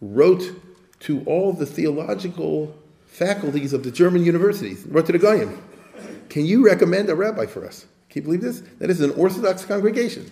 Speaker 1: wrote to all the theological faculties of the German universities, wrote to the Goyim, can you recommend a rabbi for us? Can you believe this? That is an Orthodox congregation.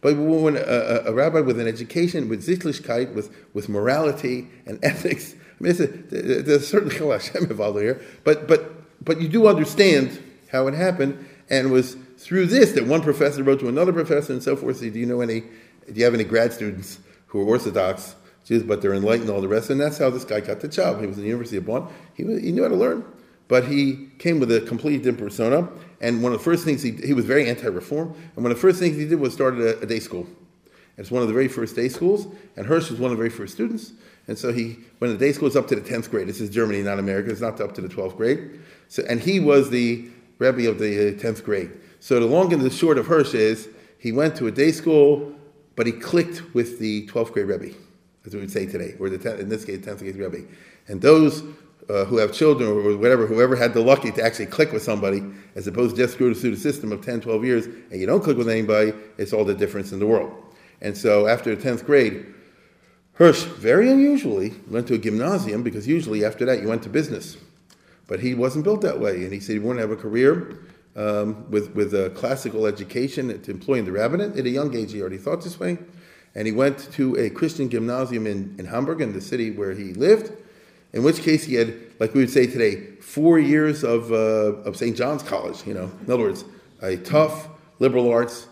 Speaker 1: But when a, a, a rabbi with an education, with Sittlichkeit, with, with morality and ethics, I mean, a, there's a certain Chil Hashem involved here, but, but, but you do understand how it happened, and it was through this that one professor wrote to another professor and so forth. Do you know any, do you have any grad students who are Orthodox Jews, but they're enlightened, all the rest? And that's how this guy got the job. He was in the University of Bonn. He, he knew how to learn but he came with a completely different persona. And one of the first things he, he was very anti-reform. And one of the first things he did was started a, a day school. It's one of the very first day schools. And Hirsch was one of the very first students. And so he, when the day school is up to the 10th grade, this is Germany, not America, it's not up to the 12th grade. So, and he was the Rebbe of the 10th grade. So the long and the short of Hirsch is he went to a day school, but he clicked with the 12th grade Rebbe, as we would say today, or the 10th, in this case, 10th grade Rebbe. And those uh, who have children or whatever, whoever had the lucky to actually click with somebody, as opposed to just go through the system of 10, 12 years, and you don't click with anybody, it's all the difference in the world. And so after the 10th grade, Hirsch, very unusually, went to a gymnasium because usually after that you went to business. But he wasn't built that way, and he said he wanted to have a career um, with, with a classical education to employ in the rabbinate. At a young age, he already thought this way. And he went to a Christian gymnasium in, in Hamburg, in the city where he lived in which case he had, like we would say today, four years of, uh, of St. John's College, you know. In other words, a tough liberal arts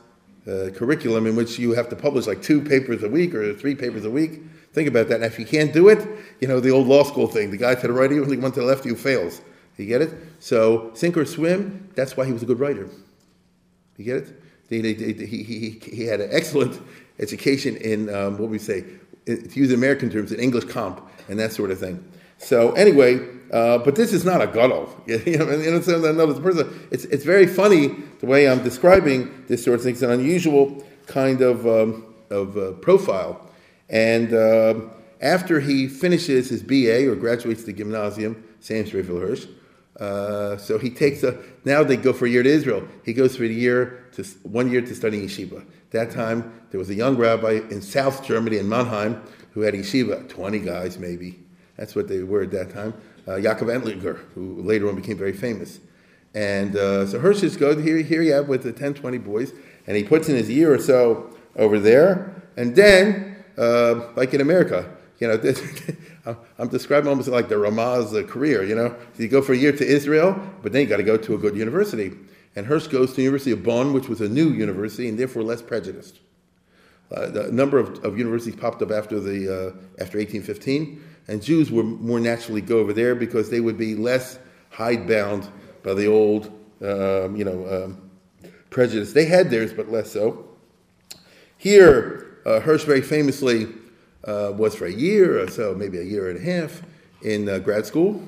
Speaker 1: uh, curriculum in which you have to publish like two papers a week or three papers a week. Think about that. And if you can't do it, you know, the old law school thing, the guy to the right of you the one to the left of you fails. You get it? So, sink or swim, that's why he was a good writer. You get it? He, he, he, he had an excellent education in, um, what we say, to use American terms, in English comp and that sort of thing. So anyway, uh, but this is not a guttal. you know, it's another person. It's it's very funny the way I'm describing this sort of thing. It's an unusual kind of um, of uh, profile. And uh, after he finishes his BA or graduates the gymnasium, Sam Hirsch, uh, so he takes a. Now they go for a year to Israel. He goes for a year to one year to study yeshiva. That time there was a young rabbi in South Germany in Mannheim who had yeshiva, twenty guys maybe that's what they were at that time. Uh, Yaakov Ettlinger, who later on became very famous. And uh, so Hirsch just goes, here, here you have with the 10, 20 boys, and he puts in his year or so over there. And then, uh, like in America, you know, I'm describing almost like the Ramah's uh, career, you know. You go for a year to Israel, but then you got to go to a good university. And Hirsch goes to the University of Bonn, which was a new university and therefore less prejudiced. Uh, the number of, of, universities popped up after, the, uh, after 1815, and Jews would more naturally go over there because they would be less hidebound by the old, um, you know, um, prejudice. They had theirs, but less so. Here, uh, Hirsch very famously uh, was for a year or so, maybe a year and a half, in uh, grad school.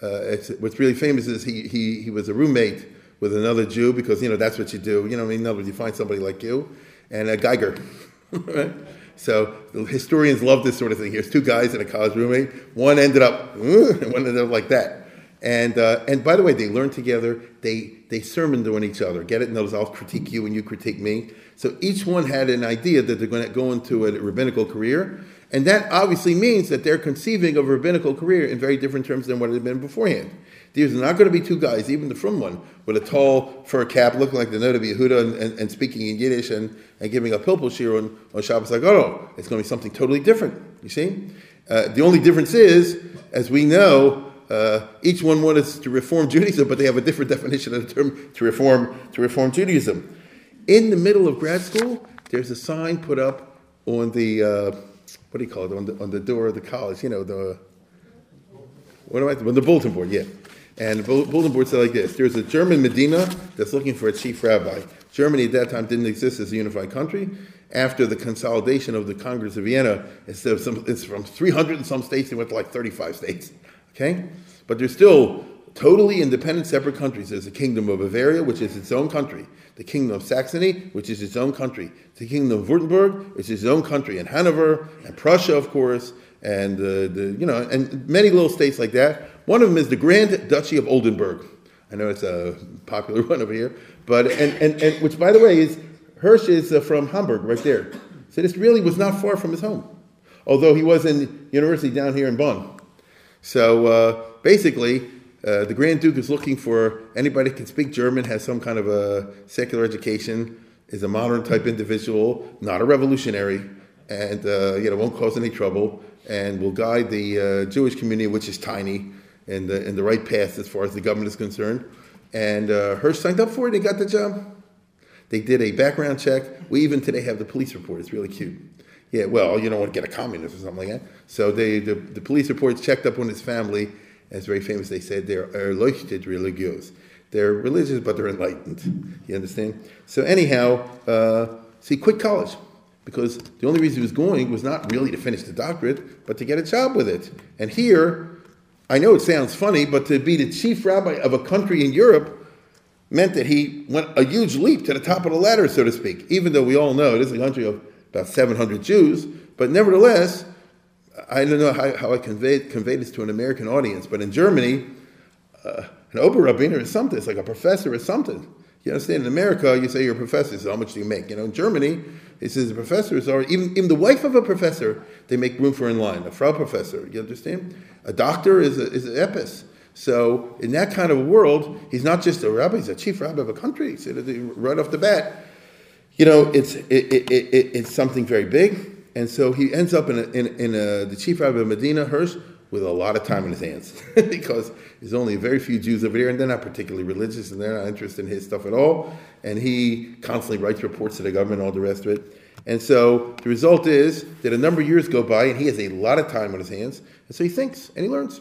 Speaker 1: Uh, what's really famous is he, he, he was a roommate with another Jew because, you know, that's what you do. You know, in other words, you find somebody like you and a Geiger. right? So historians love this sort of thing. Here's two guys and a college roommate. One ended up, and one ended up like that. And, uh, and by the way, they learned together. They, they sermoned on each other. Get it? Notice I'll critique you and you critique me. So each one had an idea that they're going to go into a rabbinical career. And that obviously means that they're conceiving of a rabbinical career in very different terms than what it had been beforehand. There's not going to be two guys, even the from one, with a tall fur cap, looking like the Noda Yehuda and, and, and, speaking in Yiddish and, and giving a pilpul shir on, on Shabbos like, oh, it's going to be something totally different. You see? Uh, the only difference is, as we know, uh, each one wanted to reform Judaism, but they have a different definition of the term to reform, to reform Judaism. In the middle of grad school, there's a sign put up on the, uh, what do you call it, on the, on the door of the college, you know, the, what am I, on the bulletin board, yeah. And the bulletin board said like this There's a German Medina that's looking for a chief rabbi. Germany at that time didn't exist as a unified country. After the consolidation of the Congress of Vienna, instead of some, it's from 300 and some states, it went to like 35 states. Okay? But they're still totally independent, separate countries. There's the Kingdom of Bavaria, which is its own country. The Kingdom of Saxony, which is its own country. The Kingdom of Württemberg, which is its own country. And Hanover, and Prussia, of course, and uh, the, you know, and many little states like that. One of them is the Grand Duchy of Oldenburg. I know it's a popular one over here, but and, and, and which, by the way, is Hirsch is uh, from Hamburg, right there. So this really was not far from his home, although he was in university down here in Bonn. So uh, basically, uh, the Grand Duke is looking for anybody who can speak German, has some kind of a secular education, is a modern type individual, not a revolutionary, and uh, you know won't cause any trouble, and will guide the uh, Jewish community, which is tiny, in the in the right path as far as the government is concerned. And uh, Hirsch signed up for it. He got the job. They did a background check. We even today have the police report. It's really cute. Yeah, well, you don't want to get a communist or something like that. So they, the, the police reports checked up on his family. It's very famous. They said they're erleuchtet religious. They're religious, but they're enlightened. You understand? So anyhow, uh, so he quit college because the only reason he was going was not really to finish the doctorate, but to get a job with it. And here, I know it sounds funny, but to be the chief rabbi of a country in Europe meant that he went a huge leap to the top of the ladder, so to speak, even though we all know it is a country of about 700 Jews. But nevertheless, I don't know how, how I conveyed, conveyed this to an American audience, but in Germany, uh, an Oberrabbiner is something. It's like a professor is something. You understand? In America, you say you're a professor, so how much do you make? You know, in Germany, it says the professors are, even, even the wife of a professor, they make room for in line, a Frau professor. You understand? A doctor is, a, is an epis. So in that kind of world, he's not just a rabbi, he's a chief rabbi of a country. So right off the bat, you know, it's, it, it, it, it's something very big. And so he ends up in, a, in, in a, the chief rabbi of Medina, Hirsch, with a lot of time in his hands because there's only very few Jews over there, and they're not particularly religious, and they're not interested in his stuff at all. And he constantly writes reports to the government, all the rest of it. And so the result is that a number of years go by, and he has a lot of time on his hands, and so he thinks and he learns.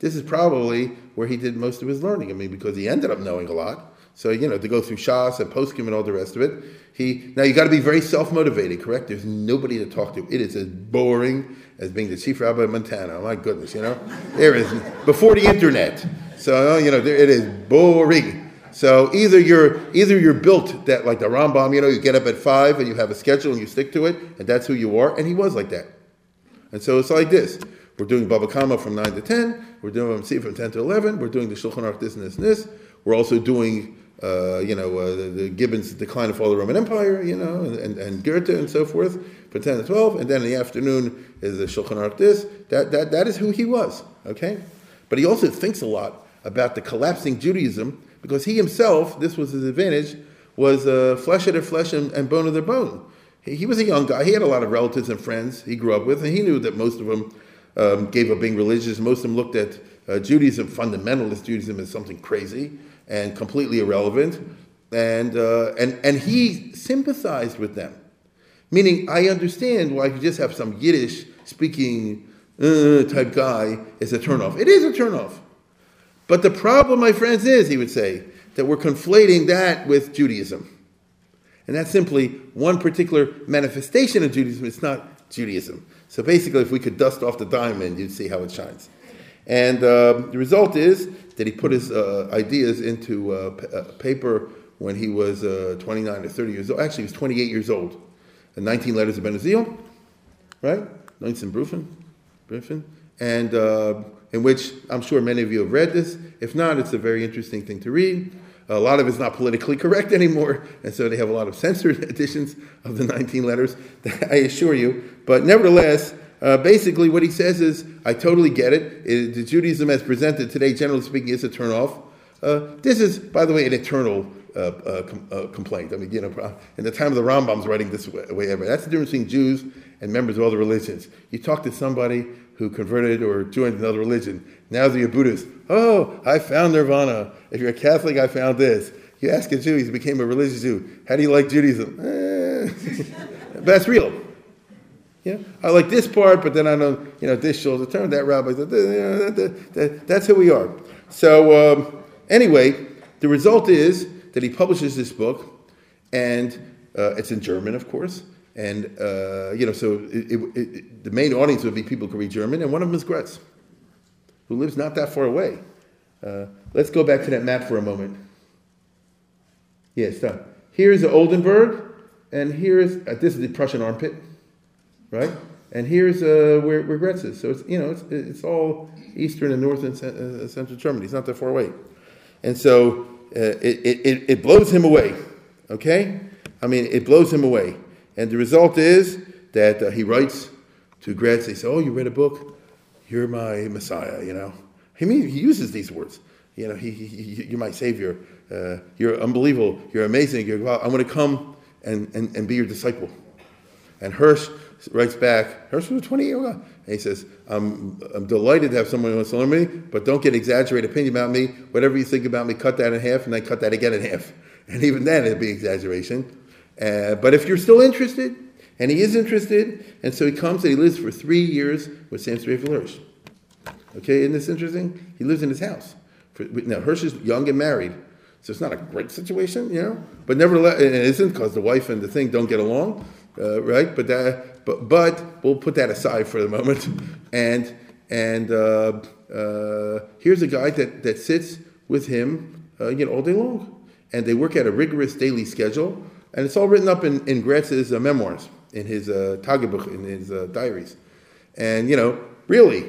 Speaker 1: This is probably where he did most of his learning. I mean, because he ended up knowing a lot. So you know, to go through Shas and Poskim and all the rest of it, he now you got to be very self motivated. Correct? There's nobody to talk to. It is as boring as being the chief rabbi of Montana. Oh my goodness, you know, there is before the internet. So you know, there, it is boring. So either you're either you're built that like the Rambam, you know, you get up at five and you have a schedule and you stick to it, and that's who you are. And he was like that. And so it's like this. We're doing Baba Kama from 9 to 10. We're doing MC from 10 to 11. We're doing the Shulchan Aruch this and this and this. We're also doing uh, you know, uh, the, the, Gibbon's Decline of All the Roman Empire, you know, and, and, Goethe and so forth for 10 to 12. And then in the afternoon is the Shulchan Aruch this. That, that, that is who he was, okay? But he also thinks a lot about the collapsing Judaism because he himself, this was his advantage, was uh, flesh of their flesh and, and bone of their bone. He, he, was a young guy. He had a lot of relatives and friends he grew up with, and he knew that most of them um, gave up being religious. Most of them looked at uh, Judaism, fundamentalist Judaism, as something crazy and completely irrelevant. And, uh, and, and he sympathized with them. Meaning, I understand why if you just have some Yiddish speaking uh, type guy is a turnoff. It is a turnoff. But the problem, my friends, is, he would say, that we're conflating that with Judaism. And that's simply one particular manifestation of Judaism. It's not Judaism. So basically, if we could dust off the diamond, you'd see how it shines. And uh, the result is that he put his uh, ideas into uh, p- paper when he was uh, 29 or 30 years old. Actually, he was 28 years old. And 19 letters of Ben right? 19 Brufen, Brufen. And uh, in which I'm sure many of you have read this. If not, it's a very interesting thing to read. A lot of it's not politically correct anymore, and so they have a lot of censored editions of the 19 letters, I assure you. But nevertheless, uh, basically what he says is, I totally get it. it. The Judaism as presented today, generally speaking, is a turnoff. Uh, this is, by the way, an eternal uh, uh com- uh, complaint. I mean, you know, in the time of the Rambam's writing this way, way ever. That's the difference between Jews and members of other religions. You talk to somebody who converted or joined another religion. Now you're a Buddhist. Oh, I found nirvana. If you're a Catholic, I found this. You ask a Jew, he became a religious Jew. How do you like Judaism? Eh. That's real. Yeah, I like this part, but then I know, you know, this shows the turn, that rabbi, that, that, that, that's who we are. So, um, anyway, the result is that he publishes this book, and uh, it's in German, of course, and, uh, you know, so it, it, it, the main audience would be people who can read German, and one of them is Graetz, who lives not that far away. Uh, let's go back to that map for a moment. Yeah, here's Oldenburg, and here's, uh, this is the Prussian armpit, right? And here's uh, where, where Graetz is. So it's, you know, it's, it's all eastern and northern uh, central Germany. It's not that far away. And so uh, it, it, it blows him away, okay? I mean, it blows him away. And the result is that uh, he writes to Graetz, he says, Oh, you read a book? You're my Messiah, you know. He, he uses these words. You know, he, he, you're my Savior. Uh, you're unbelievable. You're amazing. You're, well, I want to come and, and, and be your disciple. And Hirsch writes back, Hirsch was 20 years old. And he says, I'm, I'm delighted to have someone who wants to learn me, but don't get exaggerated opinion about me. Whatever you think about me, cut that in half, and then cut that again in half. And even then, it'd be exaggeration. Uh, but if you're still interested, and he is interested, and so he comes and he lives for three years with Samson Raphael Hirsch. Okay, isn't this interesting? He lives in his house. For, now, Hirsch is young and married, so it's not a great situation, you know. But nevertheless, it isn't because the wife and the thing don't get along, uh, right? But that, but but we'll put that aside for the moment. And and uh, uh, here's a guy that that sits with him, uh, you know, all day long, and they work at a rigorous daily schedule. And it's all written up in, in Graetz's uh, memoirs, in his uh, Tagebuch, in his uh, diaries. And, you know, really,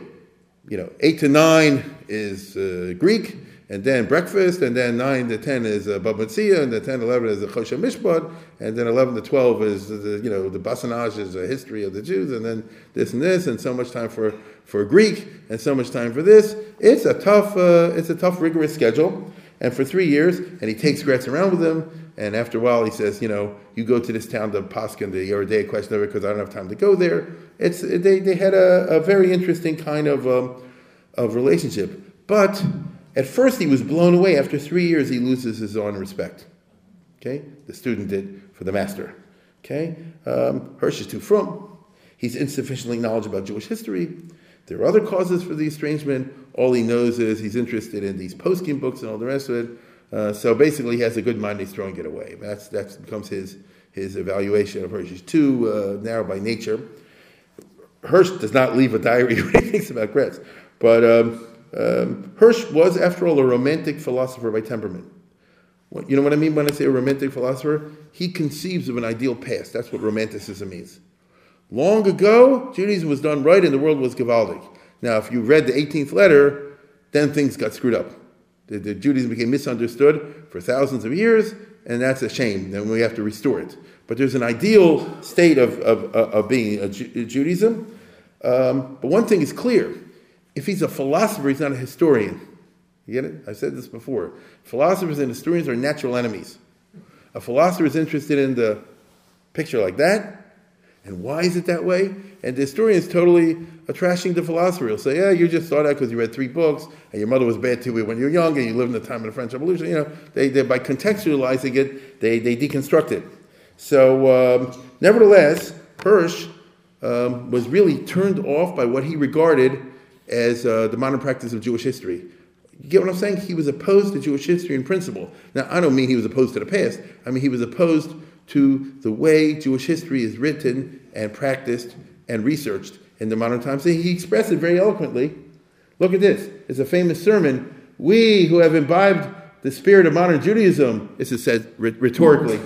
Speaker 1: you know, 8 to 9 is Greek, and then breakfast, and then 9 to 10 is uh, and then 10 to 11 is the Choshen Mishpat, and then 11 to 12 is, the, you know, the Basnage is a history of the Jews, and then this and this, and so much time for, for Greek, and so much time for this. It's a tough, uh, it's a tough, rigorous schedule. And for three years, and he takes Graetz around with him, and after a while, he says, you know, you go to this town to Paskin, the Yoreh Deah question of it, because I don't have time to go there. It's, they, they had a, a very interesting kind of, um, of relationship. But at first, he was blown away. After three years, he loses his own respect. Okay? The student did for the master. Okay? Um, Hirsch is too frum. He's insufficiently knowledgeable about Jewish history. There are other causes for the estrangement. All he knows is he's interested in these poskim books and all the rest of it. Uh, so basically, he has a good mind. He's throwing it away. That's that becomes his his evaluation of Hirsch. He's too uh, narrow by nature. Hirsch does not leave a diary when he thinks about Graetz, but um, um, Hirsch was, after all, a romantic philosopher by temperament. You know what I mean when I say a romantic philosopher? He conceives of an ideal past. That's what romanticism means. Long ago, Judaism was done right and the world was gewaltig. Now, if you read the 18th letter, then things got screwed up. The, the Judaism became misunderstood for thousands of years, and that's a shame. Then we have to restore it. But there's an ideal state of, of, of being a Judaism. Um, but one thing is clear if he's a philosopher, he's not a historian. You get it? I've said this before. Philosophers and historians are natural enemies. A philosopher is interested in the picture like that, and why is it that way? And the historian is totally trashing the philosopher. He'll say, yeah, you just thought that because you read three books, and your mother was bad to you when you were young, and you lived in the time of the French Revolution. You know, they, they by contextualizing it, they, they deconstruct it. So, um, nevertheless, Hirsch um, was really turned off by what he regarded as uh, the modern practice of Jewish history. You get what I'm saying? He was opposed to Jewish history in principle. Now, I don't mean he was opposed to the past. I mean he was opposed to the way Jewish history is written and practiced and researched in the modern times. He expressed it very eloquently. Look at this. It's a famous sermon. We who have imbibed the spirit of modern Judaism, this is said rhetorically,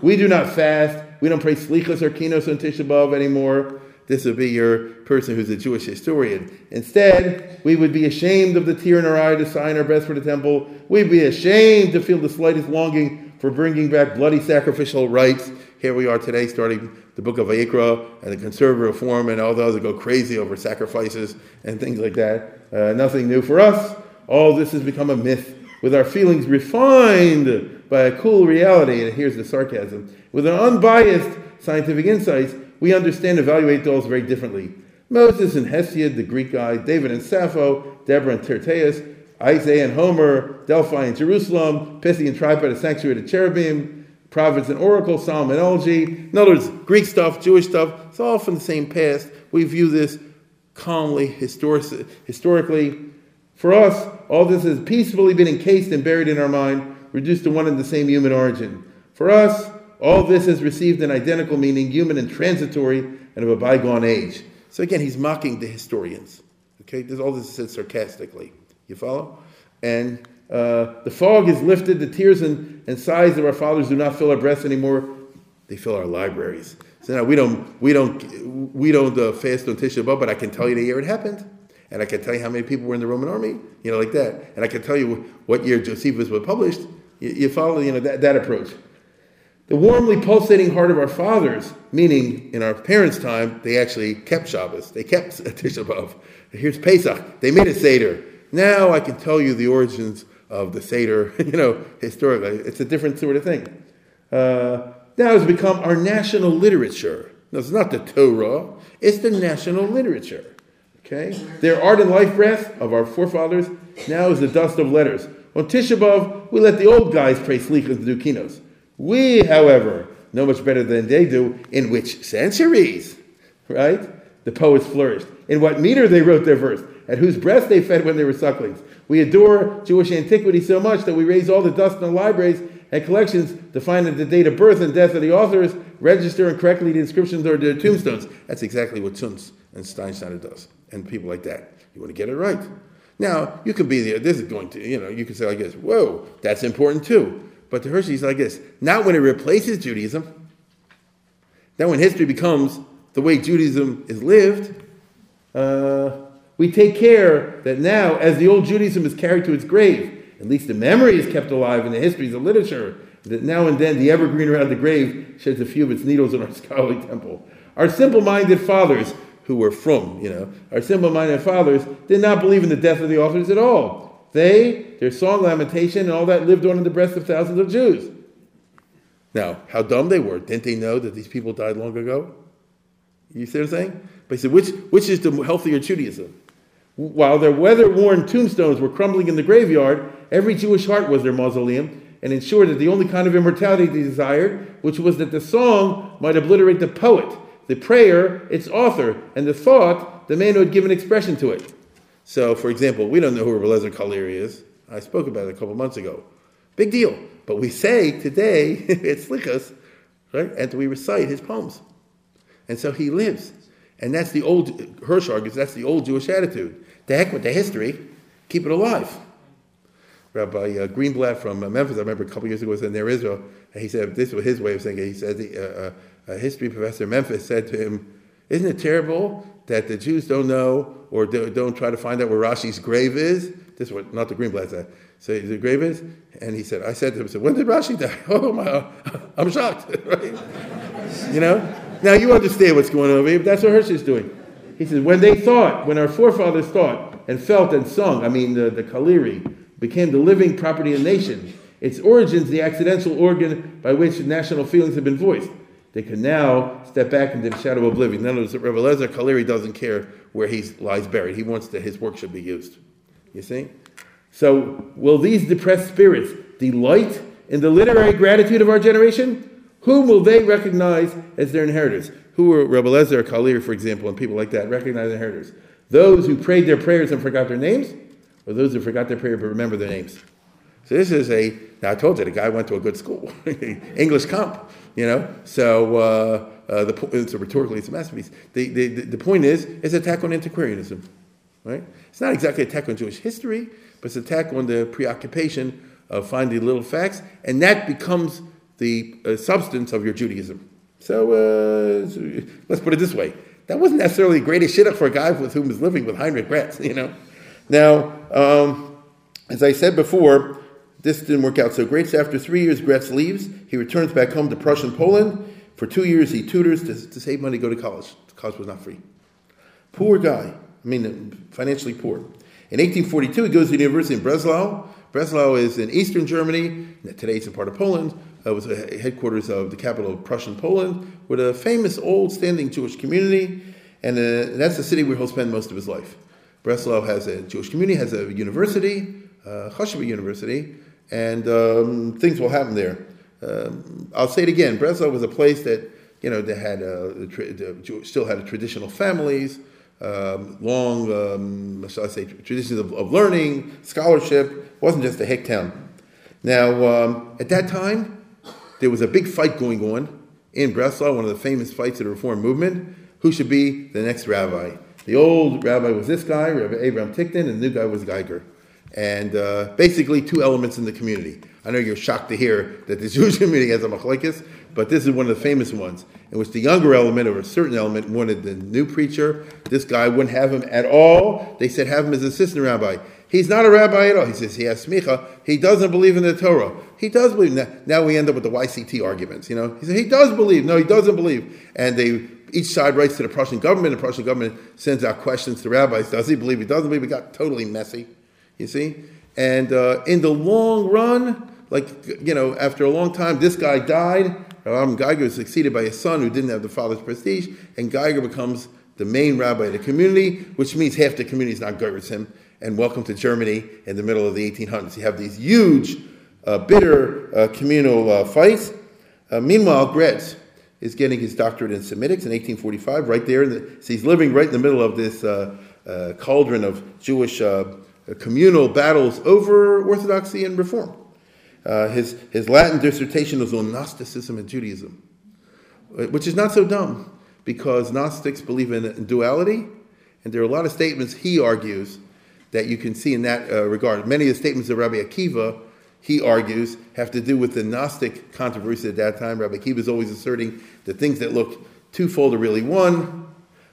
Speaker 1: we do not fast. We don't pray slichas or kinos on Tisha B'Av anymore. This would be your person who's a Jewish historian. Instead, we would be ashamed of the tear in our eye to sign our best for the temple. We'd be ashamed to feel the slightest longing for bringing back bloody sacrificial rites. Here we are today, starting the book of Vayikra and the conservative reform, and all those that go crazy over sacrifices and things like that. Uh, nothing new for us. All this has become a myth, with our feelings refined by a cool reality. And here's the sarcasm: with an unbiased scientific insights, we understand and evaluate those very differently. Moses and Hesiod, the Greek guy, David and Sappho, Deborah and Tyrtaeus, Isaiah and Homer, Delphi and Jerusalem, Pisthi and Tripod, the sanctuary of cherubim, prophets and oracles, Solomon and elegy. In other words, Greek stuff, Jewish stuff, it's all from the same past. We view this calmly, historic, historically. For us, all this has peacefully been encased and buried in our mind, reduced to one and the same human origin. For us, all this has received an identical meaning, human and transitory, and of a bygone age. So again, he's mocking the historians. Okay, this, all this is said sarcastically. You follow? And uh, the fog is lifted, the tears and, and sighs of our fathers do not fill our breasts anymore. They fill our libraries. So now we don't, we don't, we don't uh, fast on Tisha B'Av, but I can tell you the year it happened. And I can tell you how many people were in the Roman army, you know, like that. And I can tell you what year Josephus was published. You, you follow, you know, that, that approach. The warmly pulsating heart of our fathers, meaning in our parents' time, they actually kept Shabbos. They kept Tisha B'Av. Here's Pesach. They made a Seder. Now I can tell you the origins of the Seder, you know, historically. It's a different sort of thing. Uh, now it's become our national literature. No, it's not the Torah, it's the national literature. Okay? Their art and life breath of our forefathers now is the dust of letters. On Tisha B'Av, we let the old guys pray slichas and do kinos. We, however, know much better than they do in which centuries, right? The poets flourished. In what meter they wrote their verse, at whose breast they fed when they were sucklings. We adore Jewish antiquity so much that we raise all the dust in the libraries and collections to find the date of birth and death of the authors, register and correctly the inscriptions or the tombstones. That's exactly what Zunz and Steinschneider does, and people like that. You want to get it right. Now, you can be there, this is going to, you know, you can say like this, whoa, that's important too. But to the Hershey's like this not when it replaces Judaism, not when history becomes the way Judaism is lived. Uh, we take care that now, as the old Judaism is carried to its grave, at least the memory is kept alive in the histories of literature, that now and then the evergreen around the grave sheds a few of its needles in our scholarly temple. Our simple minded fathers, who were from, you know, our simple minded fathers did not believe in the death of the authors at all. They, their song, lamentation, and all that lived on in the breasts of thousands of Jews. Now, how dumb they were. Didn't they know that these people died long ago? You see what I'm saying? But he said, which, which is the healthier Judaism? While their weather worn tombstones were crumbling in the graveyard, every Jewish heart was their mausoleum and ensured that the only kind of immortality they desired, which was that the song might obliterate the poet, the prayer, its author, and the thought, the man who had given expression to it. So, for example, we don't know who Rabbi Lezer is. I spoke about it a couple months ago. Big deal. But we say today, it's Slichas, right? And we recite his poems. And so he lives. And that's the old, Hirsch argues, that's the old Jewish attitude. The heck with the history, keep it alive. Rabbi uh, Greenblatt from uh, Memphis, I remember a couple years ago was in there Israel, and he said, this was his way of saying it. He said, uh, uh, a history professor in Memphis said to him, Isn't it terrible that the Jews don't know or don't try to find out where Rashi's grave is. This is what, not the Greenblatt uh, said. So the grave is, and he said, I said to him, said, when did Rashi die? Oh my, I'm shocked, right? you know? Now you understand what's going on over here, that's what Hirsch doing. He says, when they thought, when our forefathers thought and felt and sung, I mean the, the Kaleri, became the living property of the nation. Its origins, the accidental organ by which national feelings have been voiced. They can now step back into the shadow of oblivion. In other words, Rebbe Lezer Kaleri doesn't care where he lies buried. He wants that his work should be used. You see? So, will these depressed spirits delight in the literary gratitude of our generation? Whom will they recognize as their inheritors? Who were Rebbe Lezer for example, and people like that recognize inheritors? Those who prayed their prayers and forgot their names, or those who forgot their prayer but remember their names? So this is a. Now I told you the guy went to a good school, English comp. You know, so uh, uh, the it's a rhetorically it's a masterpiece. The, the, the, point is, it's an attack on antiquarianism, right? It's not exactly an attack on Jewish history, but it's an attack on the preoccupation of finding little facts, and that becomes the uh, substance of your Judaism. So uh, let's put it this way: that wasn't necessarily the greatest shit up for a guy with whom was living with Heinrich Graetz, you know. Now, um, as I said before, this didn't work out so great. So after three years, Graetz leaves. He returns back home to Prussian Poland. For two years, he tutors to, to save money to go to college. College was not free. Poor guy. I mean, financially poor. In 1842, he goes to the University in Breslau. Breslau is in eastern Germany. Today it's a part of Poland. It was a headquarters of the capital of Prussian Poland, with a famous old standing Jewish community. And uh, that's the city where he'll spend most of his life. Breslau has a Jewish community, has a university, uh, University, and um, things will happen there. Um, I'll say it again. Breslau was a place that you know they had uh, still had traditional families, um, long, um, shall I say, traditions of, of, learning, scholarship. It wasn't just a hick town. Now, um, at that time, there was a big fight going on in Breslau, one of the famous fights of the Reform movement. Who should be the next rabbi? The old rabbi was this guy, Rabbi Abraham Tiktin, and the new guy was Geiger and uh, basically two elements in the community. I know you're shocked to hear that the Jewish community has a machlekes, but this is one of the famous ones in which the younger element or a certain element wanted the new preacher. This guy wouldn't have him at all. They said have him as assistant rabbi. He's not a rabbi at all. He says he has smicha. He doesn't believe in the Torah. He does believe. Now, now we end up with the YCT arguments. You know, he said he does believe. No, he doesn't believe. And they each side writes to the Prussian government. The Prussian government sends out questions to rabbis. Does he believe? He doesn't believe. It got totally messy. You see? And uh, in the long run, like, you know, after a long time, this guy died. Rabbi Geiger was succeeded by his son who didn't have the father's prestige, and Geiger becomes the main rabbi of the community, which means half the community is not Geiger's him. And welcome to Germany in the middle of the 1800s. You have these huge, uh, bitter uh, communal uh, fights. Uh, meanwhile, Graetz is getting his doctorate in Semitics in 1845, right there. The, so he's living right in the middle of this uh, cauldron of Jewish communal battles over orthodoxy and reform. Uh, his, his Latin dissertation was on Gnosticism and Judaism, uh, which is not so dumb because Gnostics believe in duality, and there are a lot of statements he argues that you can see in that uh, regard. Many of the statements of Rabbi Akiva, he argues, have to do with the Gnostic controversy at that time. Rabbi Akiva is always asserting that things that look twofold are really one.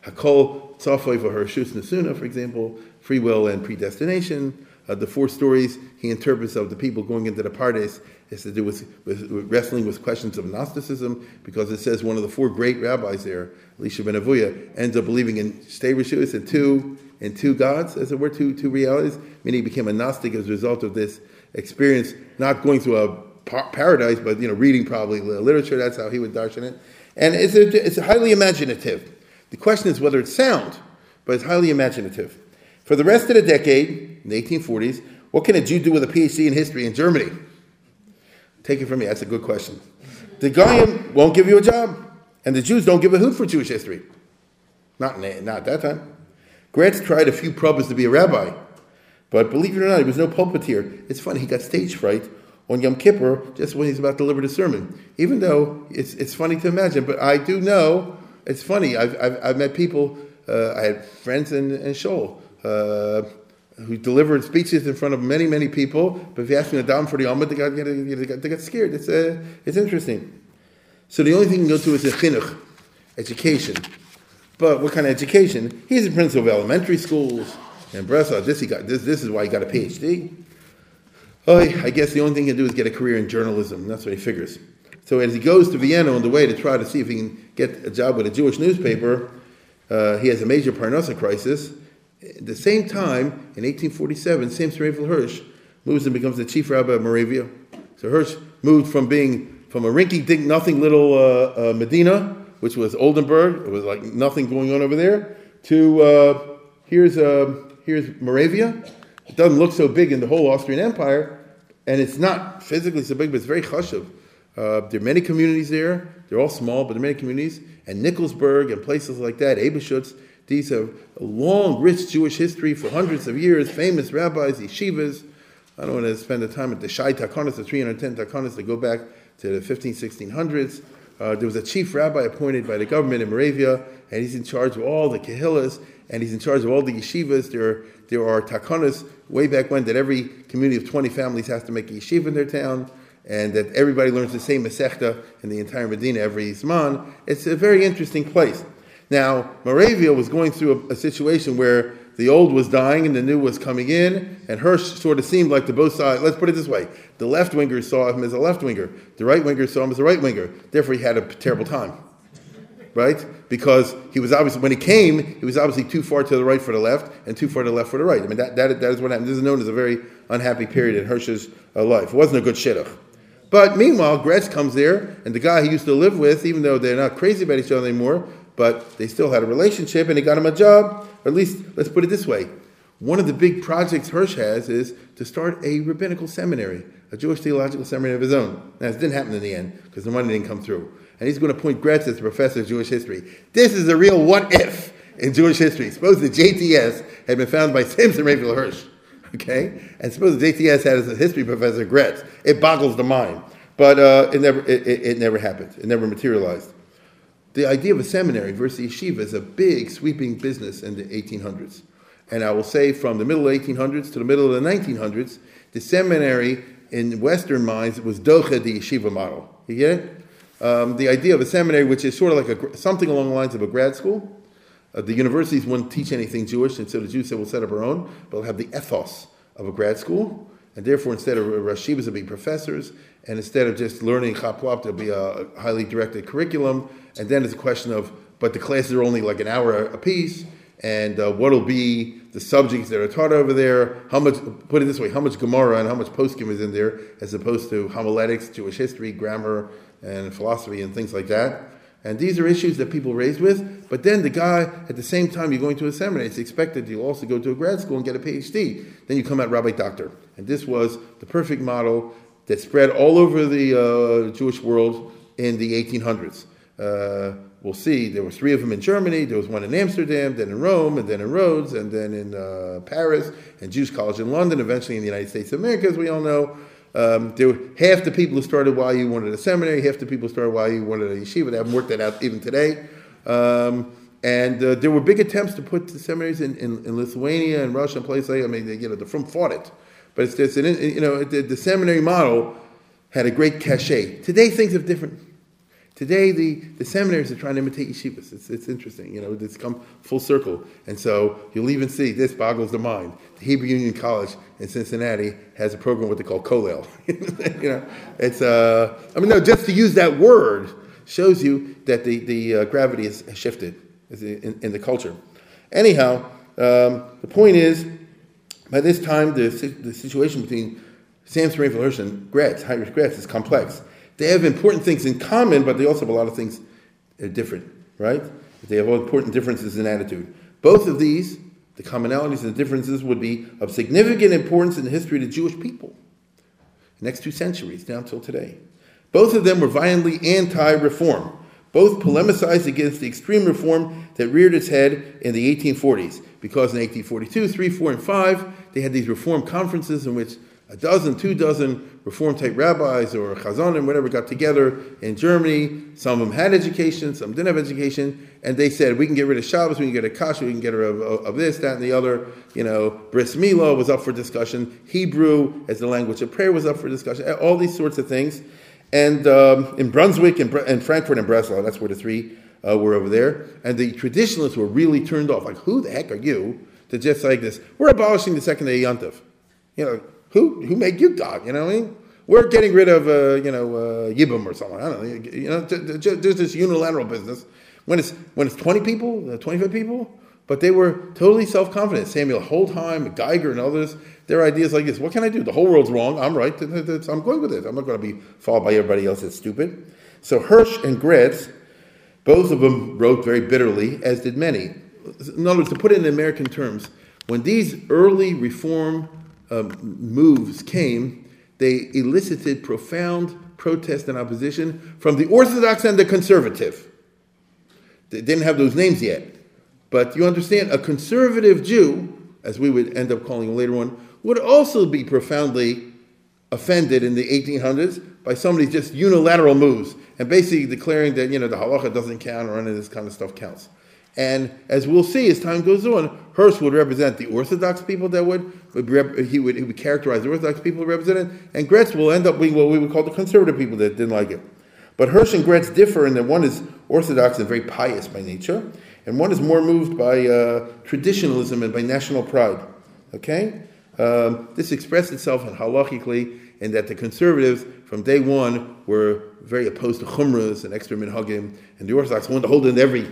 Speaker 1: Hakol Tzafoy for Hershus Nasuna, for example, free will and predestination. Uh, the four stories he interprets of the people going into the Pardes has to do with, with, with, wrestling with questions of Gnosticism, because it says one of the four great rabbis there, Elisha ben Avuya, ends up believing in and two in two gods, as it were, two two realities. Meaning he became a Gnostic as a result of this experience, not going through a par- paradise, but you know, reading probably literature. That's how he would darshan it, and it's a, it's highly imaginative. The question is whether it's sound, but it's highly imaginative. For the rest of the decade, in the 1840s, what can a Jew do with a PhD in history in Germany? Take it from me, that's a good question. The Goyim won't give you a job, and the Jews don't give a hoot for Jewish history. Not, not at that time. Graetz tried a few probes to be a rabbi, but believe it or not, he was no pulpiteer. It's funny, he got stage fright on Yom Kippur just when he's about to deliver the sermon. Even though it's, it's funny to imagine, but I do know, it's funny, I've, I've, I've met people, uh, I had friends in, in Shoal uh, who delivered speeches in front of many, many people. But if you ask me to down for the Amud, they got, they, got, they got scared. It's, uh, it's interesting. So the only thing you can go to is a chinuch, education. But what kind of education? He's a principal of elementary schools. And Breslau, this, he got, this, this is why he got a PhD. Oh, I guess the only thing he can do is get a career in journalism. That's what he figures. So as he goes to Vienna on the way to try to see if he can get a job with a Jewish newspaper, uh, he has a major Parnassa crisis at the same time, in 1847, Samson Raphael Hirsch moves and becomes the chief rabbi of Moravia. So Hirsch moved from being from a rinky-dink, nothing little uh, uh, Medina, which was Oldenburg. It was like nothing going on over there. To uh, here's uh, here's Moravia. It doesn't look so big in the whole Austrian Empire, and it's not physically so big, but it's very chashuv. Uh, there are many communities there. They're all small, but there are many communities. And Nikolsburg and places like that, Eibenschütz, these have a long, rich Jewish history for hundreds of years, famous rabbis, yeshivas. I don't want to spend the time at the Shai Takanas, the 310 Takanas that go back to the 15, 1600s. Uh, there was a chief rabbi appointed by the government in Moravia, and he's in charge of all the kahillas, and he's in charge of all the yeshivas. There, there are takanas way back when that every community of 20 families has to make a yeshiva in their town and that everybody learns the same Masechta in the entire Medina every Zman. It's a very interesting place. Now, Moravia was going through a, a, situation where the old was dying and the new was coming in, and Hirsch sort of seemed like the both sides. Let's put it this way: the left wingers saw him as a left winger, the right wingers saw him as a right winger. Therefore, he had a terrible time, right? Because he was obviously when he came, he was obviously too far to the right for the left and too far to the left for the right. I mean, that, that, that is what happened. This is known as a very unhappy period in Hirsch's uh, life. It wasn't a good shidduch. But meanwhile, Graetz comes there, and the guy he used to live with, even though they're not crazy about each other anymore, but they still had a relationship, and he got him a job. Or at least, let's put it this way: one of the big projects Hirsch has is to start a rabbinical seminary, a Jewish theological seminary of his own. Now, it didn't happen in the end because the money didn't come through. And he's going to appoint Graetz as professor of Jewish history. This is a real what if in Jewish history. Suppose the JTS had been founded by Samson Raphael Hirsch. Okay? And suppose the JTS had as a history professor Graetz. It boggles the mind. But uh, it, never, it, it, it, never happened. It never materialized. The idea of a seminary versus yeshiva is a big, sweeping business in the 1800s. And I will say from the middle of the 1800s to the middle of the 1900s, the seminary in Western minds was docha the yeshiva model. You get it? Um, the idea of a seminary, which is sort of like a, something along the lines of a grad school, uh, the universities wouldn't teach anything Jewish, and so the Jews said, we'll set up our own, but we'll have the ethos of a grad school. And therefore, instead of Rashivas, there'll be professors, and instead of just learning Chapwap, there'll be a highly directed curriculum. And then it's a question of, but the classes are only like an hour a piece, and uh, what'll be the subjects that are taught over there? How much, put it this way, how much Gemara and how much poskim is in there, as opposed to homiletics, Jewish history, grammar, and philosophy, and things like that. And these are issues that people raised with. But then the guy, at the same time you're going to a seminary, it's expected you'll also go to a grad school and get a PhD. Then you come out rabbi doctor. And this was the perfect model that spread all over the uh, Jewish world in the 1800s. Uh, we'll see, there were three of them in Germany, there was one in Amsterdam, then in Rome, and then in Rhodes, and then in uh, Paris, and Jews College in London, eventually in the United States of America, as we all know. Um, there were half the people who started YU wanted a seminary, half the people who started you wanted a yeshiva. They haven't worked that out even today. Um, and uh, there were big attempts to put the seminaries in, in, in, Lithuania and Russia and places like I mean, they, you know, the Frum fought it. But it's just, you know, the, the seminary model had a great cachet. Today things are different. Today, the, the seminaries are trying to imitate yeshivas. It's, it's interesting, you know, it's come full circle. And so you'll even see, this boggles the mind. The Hebrew Union College in Cincinnati has a program what they call Kollel. you know, it's, uh, I mean, no, just to use that word shows you that the, the uh, gravity has shifted in, in, the culture. Anyhow, um, the point is, by this time, the, the situation between Samson Raphael Hirsch and Graetz, Heinrich Graetz, is complex. They have important things in common, but they also have a lot of things that are different, right? They have important differences in attitude. Both of these, the commonalities and the differences, would be of significant importance in the history of the Jewish people. The next two centuries, down till today. Both of them were violently anti reform. Both polemicized against the extreme reform that reared its head in the 1840s, because in 1842, 3, 4, and 5, they had these reform conferences in which a dozen, two dozen reform type rabbis or chazanim, whatever, got together in Germany. Some of them had education, some didn't have education, and they said, we can get rid of Shabbos, we can get a kasha, we can get rid of, of, this, that, and the other. You know, Bris Milah was up for discussion. Hebrew as the language of prayer was up for discussion. All these sorts of things. And um, in Brunswick and, and, Frankfurt and Breslau, that's where the three uh, were over there. And the traditionalists were really turned off. Like, who the heck are you to just like this? We're abolishing the second day Yontif. You know, who who made you God? You know what I mean? We're getting rid of uh, you know uh, Yibum or something. I don't know. You know, just this unilateral business. When it's when it's twenty people, uh, twenty five people, But they were totally self confident. Samuel Holdheim, Geiger, and others, their ideas like this What can I do? The whole world's wrong. I'm right. I'm going with it. I'm not going to be followed by everybody else that's stupid. So Hirsch and Graetz, both of them wrote very bitterly, as did many. In other words, to put it in American terms, when these early reform um, moves came, they elicited profound protest and opposition from the Orthodox and the conservative. They didn't have those names yet. But you understand, a conservative Jew, as we would end up calling him later on, would also be profoundly offended in the 1800s by somebody's just unilateral moves and basically declaring that you know the halacha doesn't count or any of this kind of stuff counts. And as we'll see as time goes on, Hirsch would represent the Orthodox people that would, would he, would he would characterize the Orthodox people represented, and Graetz will end up being what we would call the conservative people that didn't like it. But Hirsch and Graetz differ in that one is Orthodox and very pious by nature, and one is more moved by uh, traditionalism and by national pride. Okay? Um, this expressed itself in halachically in that the conservatives from day one were very opposed to chumras and extra minhagim, and the Orthodox wanted to hold in every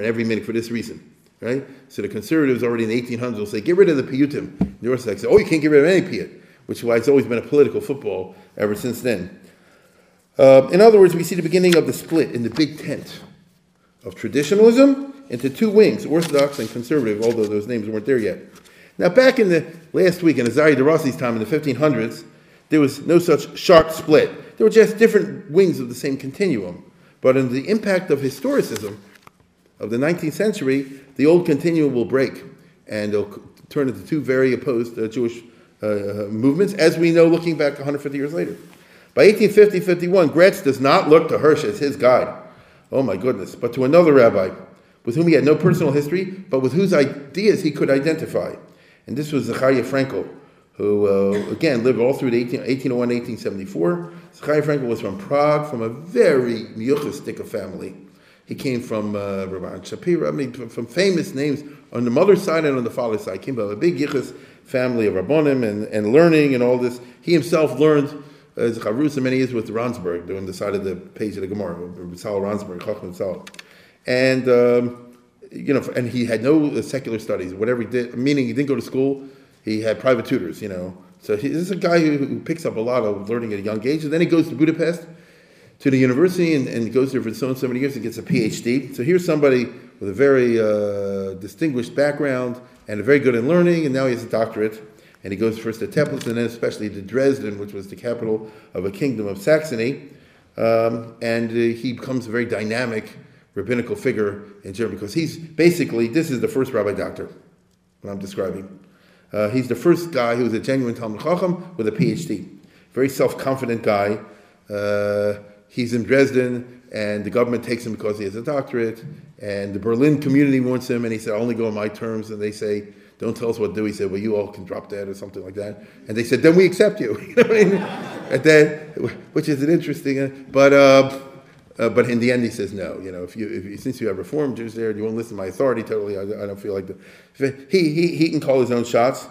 Speaker 1: every minute for this reason. Right? So the conservatives already in the 1800s will say, get rid of the piyutim. The Orthodox say, oh, you can't get rid of any piyut, which is why it's always been a political football ever since then. Uh, in other words, we see the beginning of the split in the big tent of traditionalism into two wings, Orthodox and conservative, although those names weren't there yet. Now, back in the last week in Azaria de Rossi's time in the 1500s, there was no such sharp split. There were just different wings of the same continuum. But under the impact of historicism of the 19th century, the old continuum will break and it'll turn into two very opposed uh, Jewish uh, uh movements, as we know looking back 150 years later. By 1850 51, Graetz does not look to Hirsch as his guide. Oh my goodness, but to another rabbi with whom he had no personal history, but with whose ideas he could identify. And this was Zechariah Frankel, who, uh, again, lived all through 18, 1801 1874. Zechariah Frankel was from Prague, from a very miyuchas family. He came from uh, Rabban Shapira, I mean, from, famous names on the mother's side and on the father's side. He came from a big yichus family of Rabbonim and, and learning and all this. He himself learned as uh, Chavrusa many years with Ronsberg, doing the side of the page of the Gemara, Sal Ransburg, Chacham and um, you know, and he had no uh, secular studies. Whatever he did, meaning he didn't go to school. He had private tutors. You know, so he, this is a guy who, who, picks up a lot of learning at a young age, and then he goes to Budapest to the university and, and goes there for so and so many years and gets a PhD. So here's somebody with a very uh, distinguished background and very good in learning, and now he has a doctorate. And he goes first to Teplitz and then especially to Dresden, which was the capital of a kingdom of Saxony. Um, and uh, he becomes a very dynamic rabbinical figure in Germany because he's basically, this is the first rabbi doctor, what I'm describing. Uh, he's the first guy who's a genuine Talmud Chacham with a PhD. Very self confident guy. Uh, he's in Dresden, and the government takes him because he has a doctorate. And the Berlin community wants him, and he said, I'll only go on my terms. And they say, Don't tell us what to do. He said, Well, you all can drop dead or something like that. And they said, Then we accept you. I mean? and then, which is an interesting, uh, but. Uh, uh, but in the end, he says no. You know, if you, if you since you have Reformed Jews there, you won't listen to my authority totally. I, I don't feel like the, he, he he can call his own shots.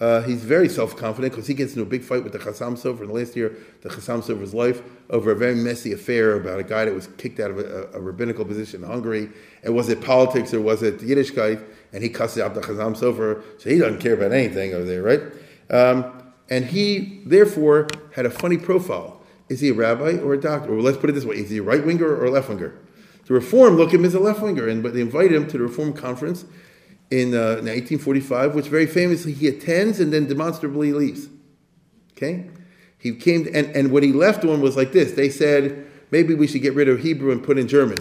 Speaker 1: Uh, he's very self-confident because he gets into a big fight with the Chassam Sofer in the last year, the Chassam Sofer's life, over a very messy affair about a guy that was kicked out of a, a rabbinical position in Hungary. And was it politics or was it Yiddishkeit? And he cusses out the Chassam Sofer, so he doesn't care about anything over there, right? Um, and he, therefore, had a funny profile. Is he a rabbi or a doctor? Or let's put it this way: Is he a right winger or a left winger? The Reform look at him as a left winger, and but they invite him to the Reform conference in, uh, in 1845, which very famously he attends and then demonstrably leaves. Okay, he came and and what he left on was like this: They said maybe we should get rid of Hebrew and put in German.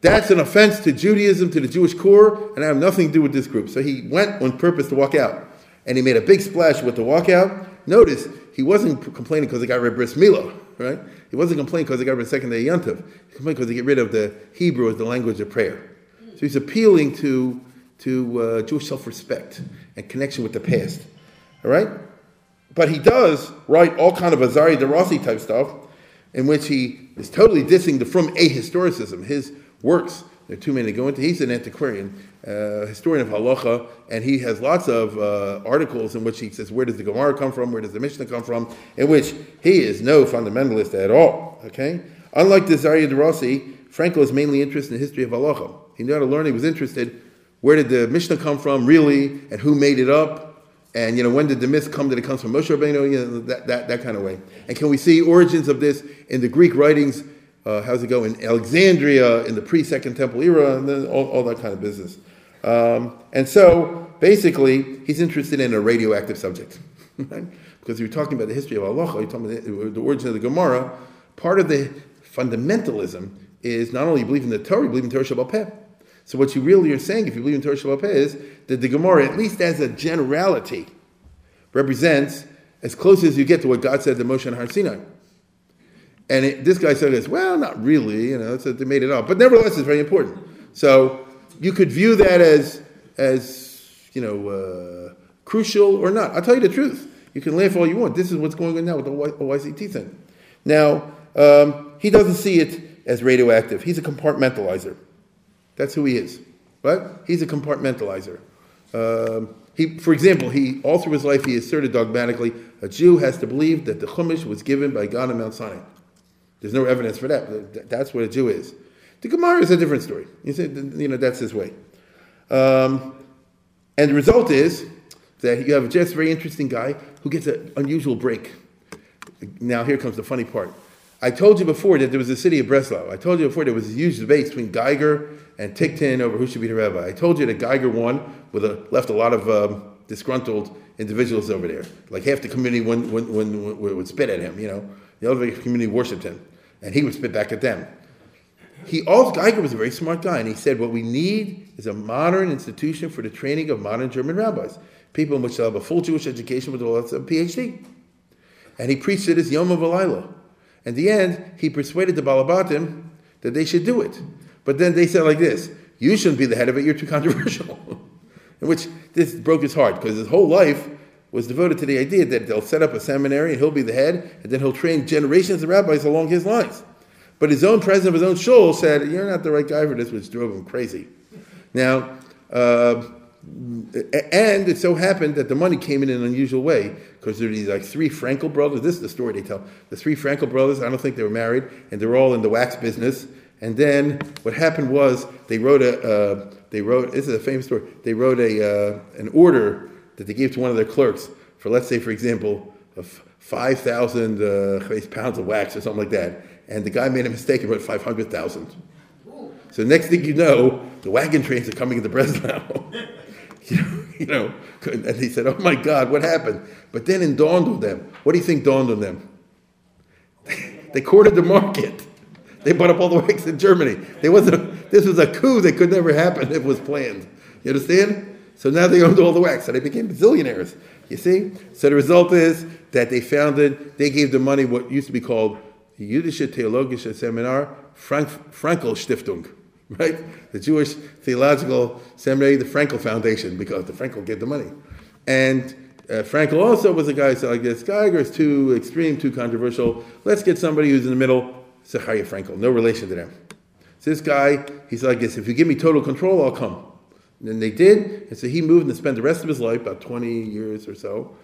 Speaker 1: That's an offense to Judaism, to the Jewish core, and I have nothing to do with this group. So he went on purpose to walk out, and he made a big splash with the walkout. Notice he wasn't complaining because he got rid of bris milah right? He wasn't complaining because he got rid of second day Yontif. He complained because they get rid of the Hebrew as the language of prayer. So he's appealing to, to uh, Jewish self respect and connection with the past. All right? But he does write all kind of Azaria de Rossi type stuff in which he is totally dissing the from ahistoricism. His works there are too many to go into. He's an antiquarian, uh, historian of halacha, and he has lots of uh, articles in which he says, where does the Gemara come from? Where does the Mishnah come from? In which he is no fundamentalist at all. Okay? Unlike Azaria de Rossi, Frankel is mainly interested in the history of halacha. He knew how to learn. He was interested where did the Mishnah come from, really, and who made it up, and you know when did the myth come that it comes from Moshe Rabbeinu, you know, that, that, that kind of way. And can we see origins of this in the Greek writings? Uh, how's it go in Alexandria in the pre-Second Temple era, and then all, all that kind of business. Um, and so basically, he's interested in a radioactive subject. Because you're talking about the history of Allah, you're talking about the, the origin of the Gemara. Part of the fundamentalism is not only you believe in the Torah, you believe in Torah Shebaal Peh. So what you really are saying, if you believe in Torah Shebaal is that the Gemara, at least as a generality, represents as close as you get to what God said to Moshe and Har Sinai. And it, this guy said this, well, not really, you know, they made it up. But nevertheless, it's very important. So you could view that as, as you know, uh, crucial or not. I'll tell you the truth. You can laugh all you want. This is what's going on now with the OICT thing. Now, um, he doesn't see it as radioactive. He's a compartmentalizer. That's who he is. Right? He's a compartmentalizer. Um, he, for example, he all through his life he asserted dogmatically a Jew has to believe that the Chumash was given by God on Mount Sinai. There's no evidence for that. That's what a Jew is. The Gemara is a different story. You say, you know, that's his way. Um, and the result is that you have just a very interesting guy who gets an unusual break. Now, here comes the funny part. I told you before that there was a city of Breslau. I told you before there was a huge debate between Geiger and Tiktin over who should be the rabbi. I told you that Geiger won, with a, left a lot of um, disgruntled individuals over there. Like half the community would, would, spit at him, you know. The other community worshipped him, and he would spit back at them. He also, Geiger was a very smart guy, and he said, What we need is a modern institution for the training of modern German rabbis, people in which they'll have a full Jewish education with a PhD. And he preached it as Yom Avalayla. In the end, he persuaded the Balabatim that they should do it. But then they said like this, you shouldn't be the head of it, you're too controversial. In which this broke his heart, because his whole life was devoted to the idea that they'll set up a seminary and he'll be the head, and then he'll train generations of rabbis along his lines. But his own president of his own shul said, You're not the right guy for this, which drove him crazy. Now, uh, and it so happened that the money came in an unusual way because there were these like three Frankel brothers. This is the story they tell. The three Frankel brothers, I don't think they were married, and they were all in the wax business. And then what happened was they wrote a, uh, they wrote, this is a famous story, they wrote a, uh, an order that they gave to one of their clerks for, let's say, for example, of 5,000 uh, pounds of wax or something like that. And the guy made a mistake and wrote 500,000. So next thing you know, the wagon trains are coming into Breslau. you know, and they said, "Oh my God, what happened?" But then it dawned on them. What do you think dawned on them? they cornered the market. They bought up all the wax in Germany. There was a, this was a coup that could never happen if it was planned. You understand? So now they owned all the wax, so they became billionaires. You see? So the result is that they founded, they gave the money what used to be called the Jüdische Theologische Seminar Frank, Frankel Stiftung right? The Jewish Theological Seminary, the Frankel Foundation, because the Frankel gave the money. And uh, Frankel also was a guy who said, like this, Geiger is too extreme, too controversial. Let's get somebody who's in the middle, Zechariah Frankel, no relation to them. So this guy, he's like this, if you give me total control, I'll come. And they did, and so he moved and spent the rest of his life, about 20 years or so,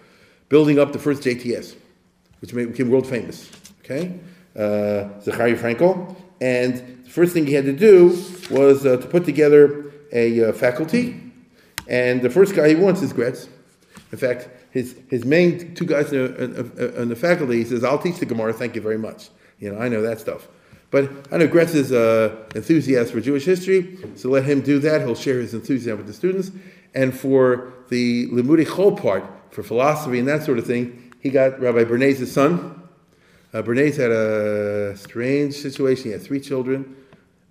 Speaker 1: building up the first JTS, which became world famous. Okay? Uh, Frankel. And the first thing he had to do was uh, to put together a uh, faculty. And the first guy he wants is Graetz. In fact, his, his main two guys in the, in the faculty, he says, I'll teach the Gemara, thank you very much. You know, I know that stuff. But I know Graetz is uh, enthusiast for Jewish history, so let him do that. He'll share his enthusiasm with the students. And for the Limudi Chol part, for philosophy and that sort of thing, he got Rabbi Bernays' son. Uh, Bernays had a strange situation. He had three children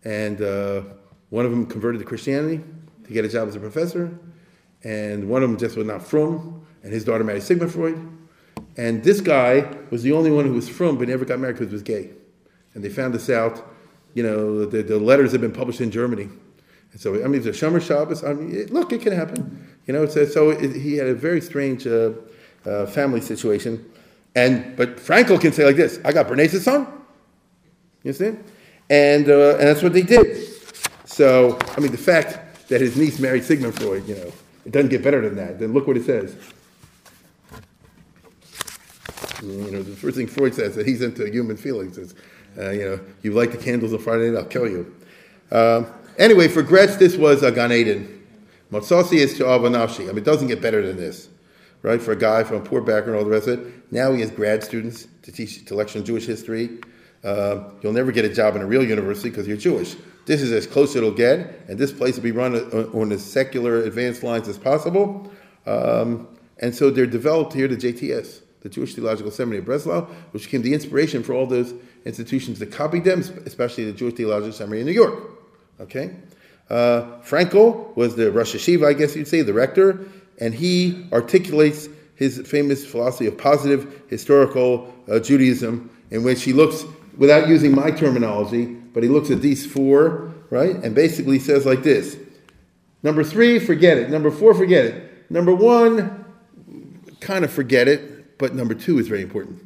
Speaker 1: and uh, one of them converted to Christianity to get a job as a professor, and one of them just was not from, and his daughter married Sigmund Freud. And this guy was the only one who was from, but never got married because he was gay. And they found this out, you know, the, the letters had been published in Germany. And so, I mean, a Shomer Shabbos. I mean, it, look, it can happen. You know, so, so it, he had a very strange uh, uh, family situation. And, but Frankel can say like this, I got Bernays' son. You see? And, uh, and that's what they did. So, I mean, the fact that his niece married Sigmund Freud, you know, it doesn't get better than that. Then look what it says. You know, the first thing Freud says that he's into human feelings is, uh, you know, you light the candles on Friday night, I'll kill you. Um, anyway, for Graetz, this was a Gan Eden. Matzasi is to Avanafshi. I mean, it doesn't get better than this, right? For a guy from a poor background, all the rest of it. Now he has grad students to teach to lecture on Jewish history. Uh, you'll never get a job in a real university because you're Jewish. This is as close as it'll get, and this place will be run on as secular advanced lines as possible. Um, and so they're developed here to JTS, the Jewish Theological Seminary of Breslau, which became the inspiration for all those institutions that copied them, especially the Jewish Theological Seminary in New York. Okay? Uh, Frankel was the Rosh Yeshiva, I guess you'd say, the rector, and he articulates his famous philosophy of positive historical uh, Judaism, in which he looks, without using my terminology, but he looks at these four, right, and basically says like this Number three, forget it. Number four, forget it. Number one, kind of forget it, but number two is very important.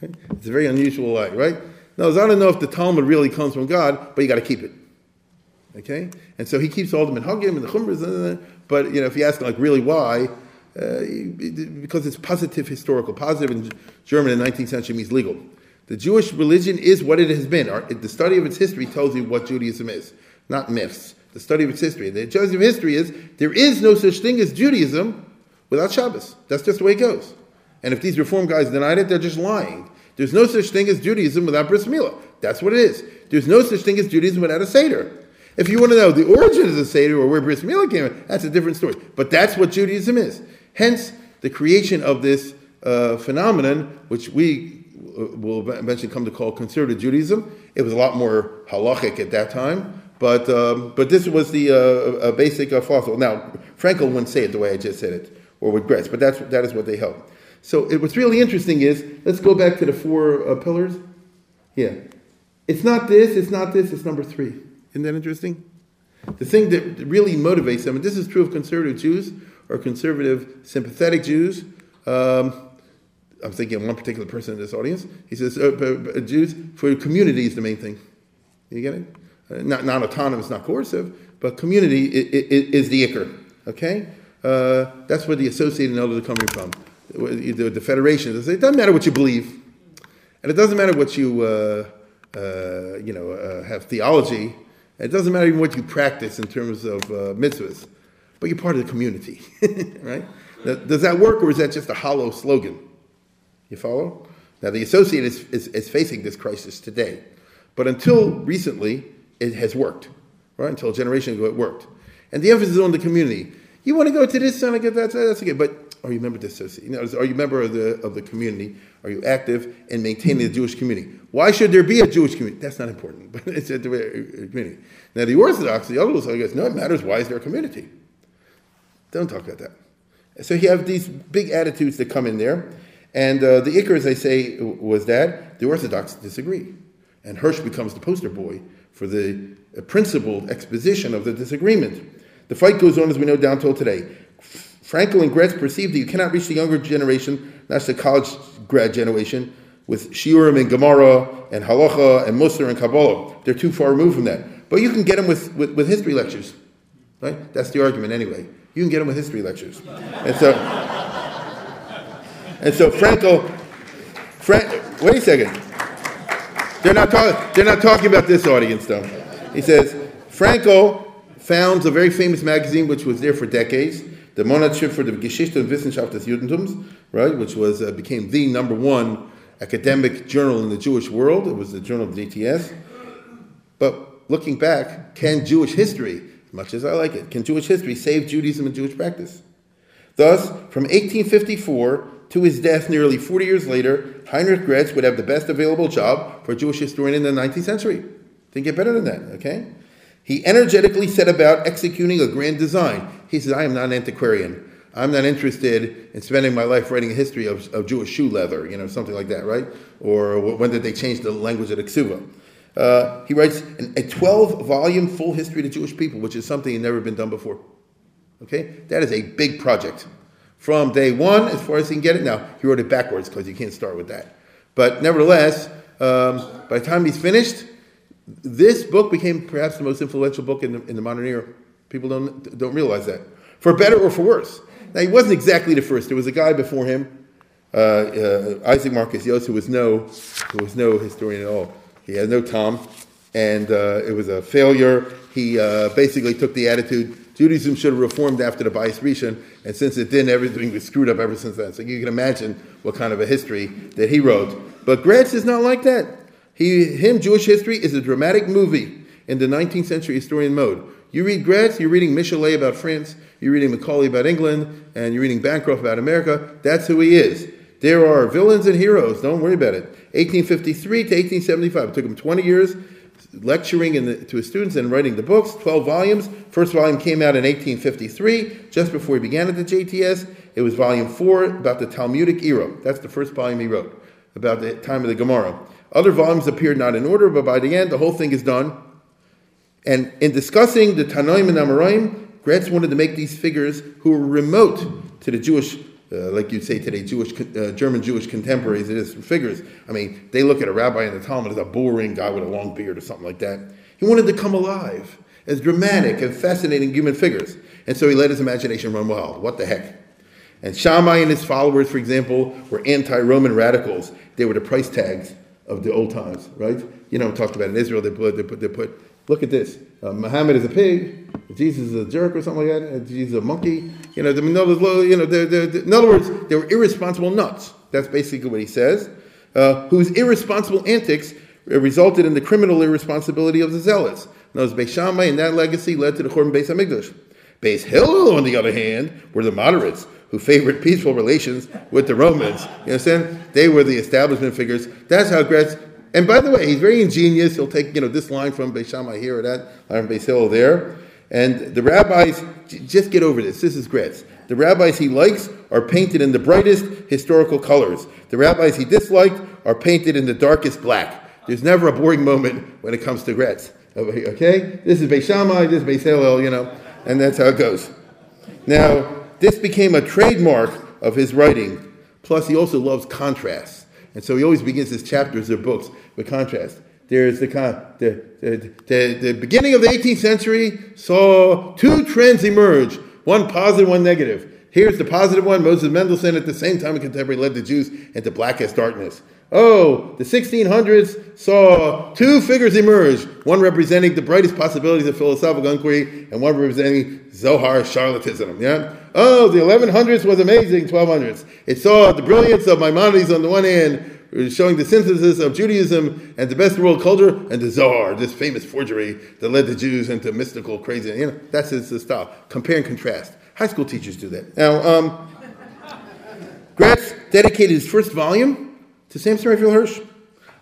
Speaker 1: Right? It's a very unusual light, right? Now, I don't know if the Talmud really comes from God, but you got to keep it. Okay? And so he keeps all the minhagim and the chumras, uh, but you know, if you ask like really why, Uh, because it's positive historical. Positive in German in the 19th century means legal. The Jewish religion is what it has been. Our, the study of its history tells you what Judaism is, not myths. The study of its history. The study of history is there is no such thing as Judaism without Shabbos. That's just the way it goes. And if these reform guys denied it, they're just lying. There's no such thing as Judaism without bris milah. That's what it is. There's no such thing as Judaism without a seder. If you want to know the origin of the Seder or where Bris Milah came from, that's a different story. But that's what Judaism is. Hence, the creation of this uh, phenomenon, which we uh, will eventually come to call conservative Judaism. It was a lot more halachic at that time, but um, but this was the uh, basic uh, philosophy. Now, Frankel wouldn't say it the way I just said it, or with Graetz, but that's that is what they held. So it, what's really interesting is let's go back to the four uh, pillars. Yeah, it's not this, it's not this, it's number three. Isn't that interesting? The thing that really motivates them, and this is true of conservative Jews or conservative sympathetic Jews. Um, I'm thinking of one particular person in this audience. He says, uh, uh, Jews, for community is the main thing. You get it? Uh, not, not autonomous, not coercive, but community is, the ikr. Okay? Uh, that's where the associated elders are coming from. The, the federation, it doesn't matter what you believe, and it doesn't matter what you, uh, uh, you know, have theology it doesn't matter even what you practice in terms of uh, mitzvahs, but you're part of the community, right? Does that work, or is that just a hollow slogan? You follow? Now, the Associate is, is, is facing this crisis today, but until recently, it has worked, right? Until a generation ago, it worked. And the emphasis is on the community. You want to go to this, that, that's okay, but are you a member of the associate? You know, are you a member of the, of the community? Are you active in maintaining the Jewish community? Why should there be a Jewish community? That's not important, but it's a, community. Now, the Orthodox, the other say, no, it matters. Why is there a community? Don't talk about that. So you have these big attitudes that come in there. And uh, the Icar, as I say, was that the Orthodox disagree. And Hirsch becomes the poster boy for the principled exposition of the disagreement. The fight goes on, as we know, down till today. Frankel and Graetz perceive that you cannot reach the younger generation, that's the college grad generation, with Shiurim and Gemara and Halacha and Musar and Kabbalah. They're too far removed from that. But you can get them with, with, with history lectures. Right? That's the argument anyway. You can get them with history lectures. And so, and so Frankel, Frank, wait a second. They're not, talk, they're not talking about this audience though. He says, Frankel founds a very famous magazine which was there for decades the Monatschrift for the Geschichte und Wissenschaft des Judentums, right, which was uh, became the number one academic journal in the Jewish world. It was the journal of JTS. But looking back, can Jewish history, much as I like it, can Jewish history save Judaism and Jewish practice? Thus, from 1854 to his death nearly 40 years later, Heinrich Graetz would have the best available job for a Jewish historian in the 19th century. Didn't get better than that, okay? He energetically set about executing a grand design. He says, I am not an antiquarian. I'm not interested in spending my life writing a history of, of Jewish shoe leather, you know, something like that, right? Or when did they change the language of the Ksuva? Uh, he writes an, a 12 volume full history of the Jewish people, which is something that never been done before. Okay? That is a big project. From day one, as far as he can get it. Now, he wrote it backwards because you can't start with that. But nevertheless, um, by the time he's finished, this book became perhaps the most influential book in the, in the modern era. People don't, don't realize that. For better or for worse. Now, he wasn't exactly the first. There was a guy before him, uh, uh, Isaac Marcus Jost, who was no, who was no historian at all. He had no Tom, and uh, it was a failure. He uh, basically took the attitude Judaism should have reformed after the Bayis Rishon, and since it didn't, everything was screwed up ever since then. So you can imagine what kind of a history that he wrote. But Graetz is not like that. He, him, Jewish history is a dramatic movie in the 19th century historian mode. You read Graetz, you're reading Michelet about France, you're reading Macaulay about England, and you're reading Bancroft about America. That's who he is. There are villains and heroes. Don't worry about it. 1853 to 1875. It took him 20 years lecturing the, to his students and writing the books, 12 volumes. First volume came out in 1853, just before he began at the JTS. It was volume four about the Talmudic era. That's the first volume he wrote, about the time of the Gemara. Other volumes appeared not in order, but by the end, the whole thing is done. And in discussing the Tanoim and Amoraim, Graetz wanted to make these figures who were remote to the Jewish uh, like you'd say today, Jewish, uh, German Jewish contemporaries, it is figures. I mean, they look at a rabbi in the Talmud as a boring guy with a long beard or something like that. He wanted to come alive as dramatic and fascinating human figures. And so he let his imagination run wild. What the heck? And Shammai and his followers, for example, were anti Roman radicals. They were the price tags of the old times, right? You know, talked about in Israel, they put, they put, they put look at this. Uh, Muhammad is a pig, Jesus is a jerk or something like that, uh, Jesus is a monkey. You know, you know they're, they're, they're, in other words, they were irresponsible nuts. That's basically what he says. Uh, whose irresponsible antics resulted in the criminal irresponsibility of the zealots. Now, Beis Shammai and that legacy led to the Churban Beis Hamikdash. Beis Hillel, on the other hand, were the moderates who favored peaceful relations with the Romans. You understand? They were the establishment figures. That's how Graetz. And by the way, he's very ingenious. He'll take you know this line from Beis here or that line from Beis Hillel there. And the rabbis, just get over this. This is Graetz. The rabbis he likes are painted in the brightest historical colors. The rabbis he disliked are painted in the darkest black. There's never a boring moment when it comes to Graetz. Okay? This is Beis this is Beis Hillel, you know, and that's how it goes. Now, this became a trademark of his writing. Plus, he also loves contrast. And so he always begins his chapters or books with contrast. There's the, the, the, the, the beginning of the 18th century saw two trends emerge, one positive, one negative. Here's the positive one. Moses Mendelssohn, at the same time a contemporary, led the Jews into blackest darkness. Oh, the 1600s saw two figures emerge, one representing the brightest possibilities of philosophical inquiry and one representing Zohar charlatanism. Yeah? Oh, the 1100s was amazing, 1200s. It saw the brilliance of Maimonides on the one hand, showing the synthesis of Judaism and the best world culture, and the Zohar, this famous forgery that led the Jews into mystical crazy. You know, that's his, his style. Compare and contrast. High school teachers do that. Now, um, Graetz dedicated his first volume to Samson Raphael Hirsch.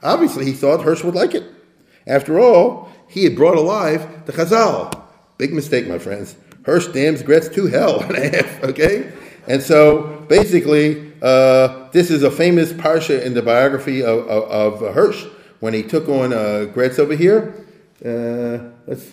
Speaker 1: Obviously, he thought Hirsch would like it. After all, he had brought alive the Chazal. Big mistake, my friends. Hirsch damns Graetz to hell and a half, okay? And so, basically, uh, this is a famous parsha in the biography of, of, of Hirsch when he took on uh, Graetz over here. Uh, let's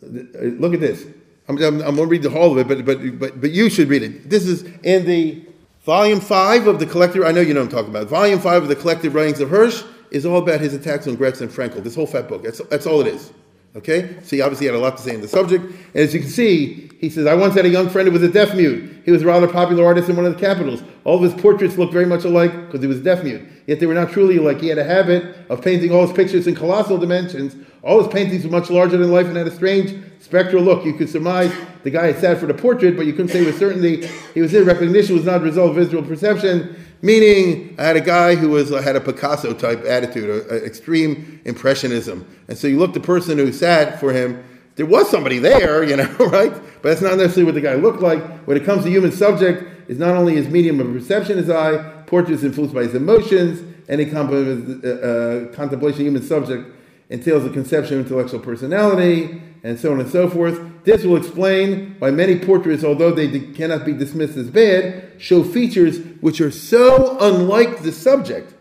Speaker 1: look at this. I'm, I'm, I'm going to read the whole of it, but, but, but, but you should read it. This is in the Volume 5 of the collected, I know you know I'm talking about. Volume 5 of the collected writings of Hirsch is all about his attacks on Graetz and Frankel. This whole fat book. That's, that's all it is. Okay? So he obviously had a lot to say on the subject. And as you can see, he says, I once had a young friend who was a deaf mute. He was a rather popular artist in one of the capitals. All of his portraits looked very much alike because he was deaf mute. Yet they were not truly alike. He had a habit of painting all his pictures in colossal dimensions. All his paintings were much larger than life and had a strange spectral look. You could surmise the guy had sat for the portrait, but you couldn't say with certainty he was in. Recognition was not a result of visual perception, meaning I had a guy who was had a Picasso type attitude, a, a extreme impressionism. And so you look the person who sat for him, there was somebody there, you know, right? But that's not necessarily what the guy looked like. When it comes to human subject, is not only his medium of perception, his eye, portrait is influenced by his emotions, any comp- uh, uh, contemplation of human subject entails a conception of intellectual personality, and so on and so forth. This will explain why many portraits, although they cannot be dismissed as bad, show features which are so unlike the subject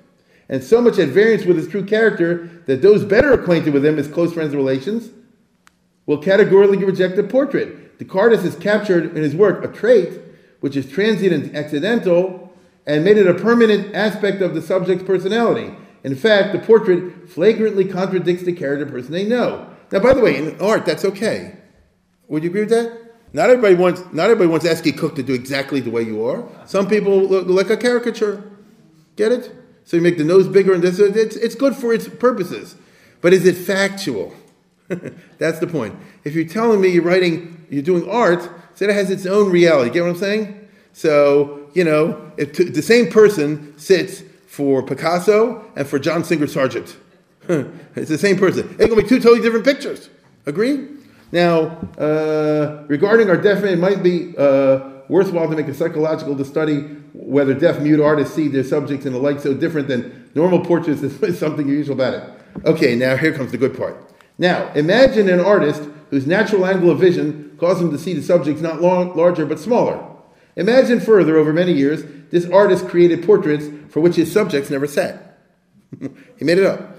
Speaker 1: and so much at variance with his true character that those better acquainted with him as close friends and relations will categorically reject the portrait. Descartes has captured in his work a trait which is transient and accidental and made it a permanent aspect of the subject's personality. In fact, the portrait flagrantly contradicts the character person they know. Now, by the way, in art, that's okay. Would you agree with that? Not everybody wants. Not everybody wants Esky Cook to do exactly the way you are. Some people look like a caricature. Get it? So you make the nose bigger, and this. It's, it's good for its purposes, but is it factual? That's the point. If you're telling me you're writing, you're doing art, so it has its own reality. Get what I'm saying? So, you know, if t- the same person sits for Picasso and for John Singer Sargent. it's the same person. It's going to be two totally different pictures. Agree? Now, uh, regarding our deaf, it might be uh, worthwhile to make a psychological to study whether deaf mute artists see their subjects in the light so different than normal portraits is something unusual about it. Okay, now here comes the good part. Now, imagine an artist whose natural angle of vision caused him to see the subjects not long, larger but smaller. Imagine further, over many years, this artist created portraits for which his subjects never sat. he made it up.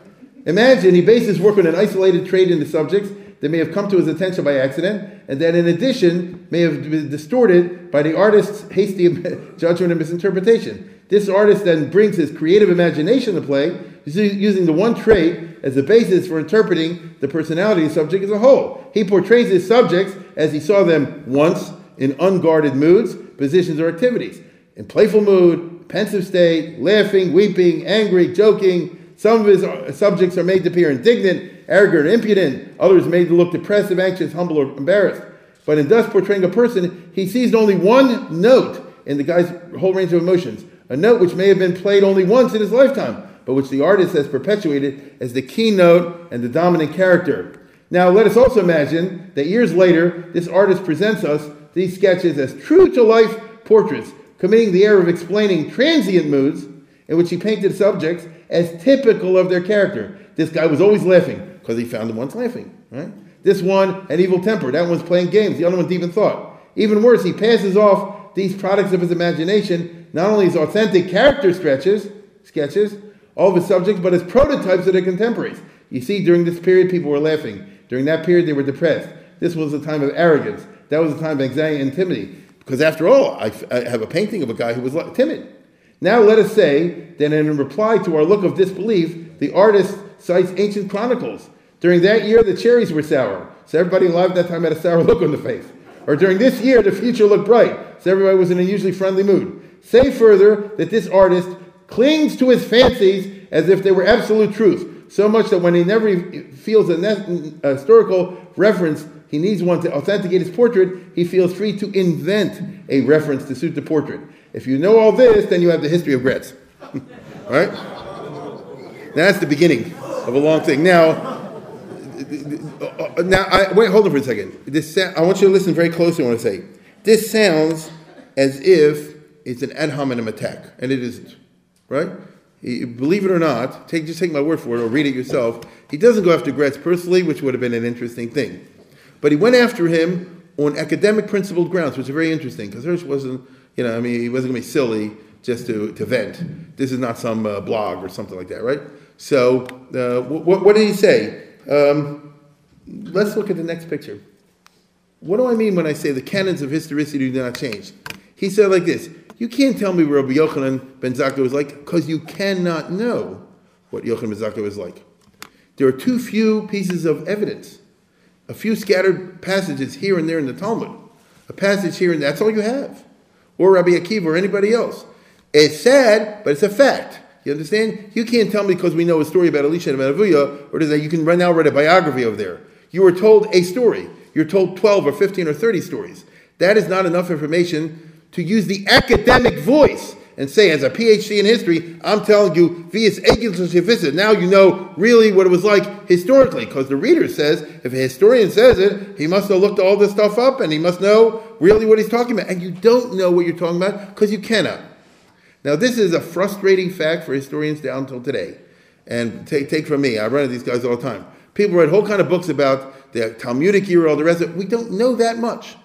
Speaker 1: Imagine he based his work on an isolated trait in the subjects that may have come to his attention by accident, and that in addition may have been distorted by the artist's hasty judgment and misinterpretation. This artist then brings his creative imagination to play, using the one trait as a basis for interpreting the personality of the subject as a whole. He portrays his subjects as he saw them once in unguarded moods, positions, or activities. In playful mood, pensive state, laughing, weeping, angry, joking. Some of his uh, subjects are made to appear indignant, arrogant, impudent. Others made to look depressive, anxious, humble, or embarrassed. But in thus portraying a person, he sees only one note in the guy's whole range of emotions, a note which may have been played only once in his lifetime, but which the artist has perpetuated as the keynote and the dominant character. Now, let us also imagine that years later, this artist presents us these sketches as true to life portraits, committing the error of explaining transient moods in which he painted subjects as typical of their character. This guy was always laughing because he found him once laughing. Right? This one had evil temper. That one's playing games. The other one's deep in thought. Even worse, he passes off these products of his imagination not only as authentic character stretches, sketches, all of his subjects, but as prototypes of their contemporaries. You see, during this period, people were laughing. During that period, they were depressed. This was a time of arrogance. That was a time of anxiety and timidity. Because after all, I, I have a painting of a guy who was timid. Now let us say that in reply to our look of disbelief, the artist cites ancient chronicles. During that year, the cherries were sour, so everybody alive at that time had a sour look on the face. Or during this year, the future looked bright, so everybody was in a usually friendly mood. Say further that this artist clings to his fancies as if they were absolute truth, so much that when he never feels a, a historical reference, he needs one to authenticate his portrait, he feels free to invent a reference to suit the portrait. If you know all this, then you have the history of Graetz. right? That's the beginning of a long thing. Now, now, I, wait, hold on for a second. This, I want you to listen very closely. When I say this sounds as if it's an ad hominem attack, and it isn't, right? Believe it or not, take just take my word for it, or read it yourself. He doesn't go after Graetz personally, which would have been an interesting thing, but he went after him on academic principled grounds, which is very interesting because Hirsch wasn't, you know, I mean, he wasn't going to be silly just to, to vent. This is not some uh, blog or something like that, right? So, uh, what, what did he say? Um, let's look at the next picture. What do I mean when I say the canons of historicity do not change? He said like this You can't tell me Rabbi Yochanan ben Zakkai was like because you cannot know what Yochanan ben Zakkai was like. There are too few pieces of evidence, a few scattered passages here and there in the Talmud, a passage here and that's all you have, or Rabbi Akiva or anybody else. It's sad, but it's a fact. You understand? You can't tell me because we know a story about Elisha and Avuya, or that you can now write a biography over there. You were told a story. You're told 12 or 15 or 30 stories. That is not enough information to use the academic voice and say, as a PhD in history, I'm telling you, vias visit. Now you know really what it was like historically, because the reader says, if a historian says it, he must have looked all this stuff up and he must know really what he's talking about. And you don't know what you're talking about because you cannot. Now, this is a frustrating fact for historians down until today. And take, take from me, I run into these guys all the time. People write whole kind of books about the Talmudic era, all the rest of it. We don't know that much.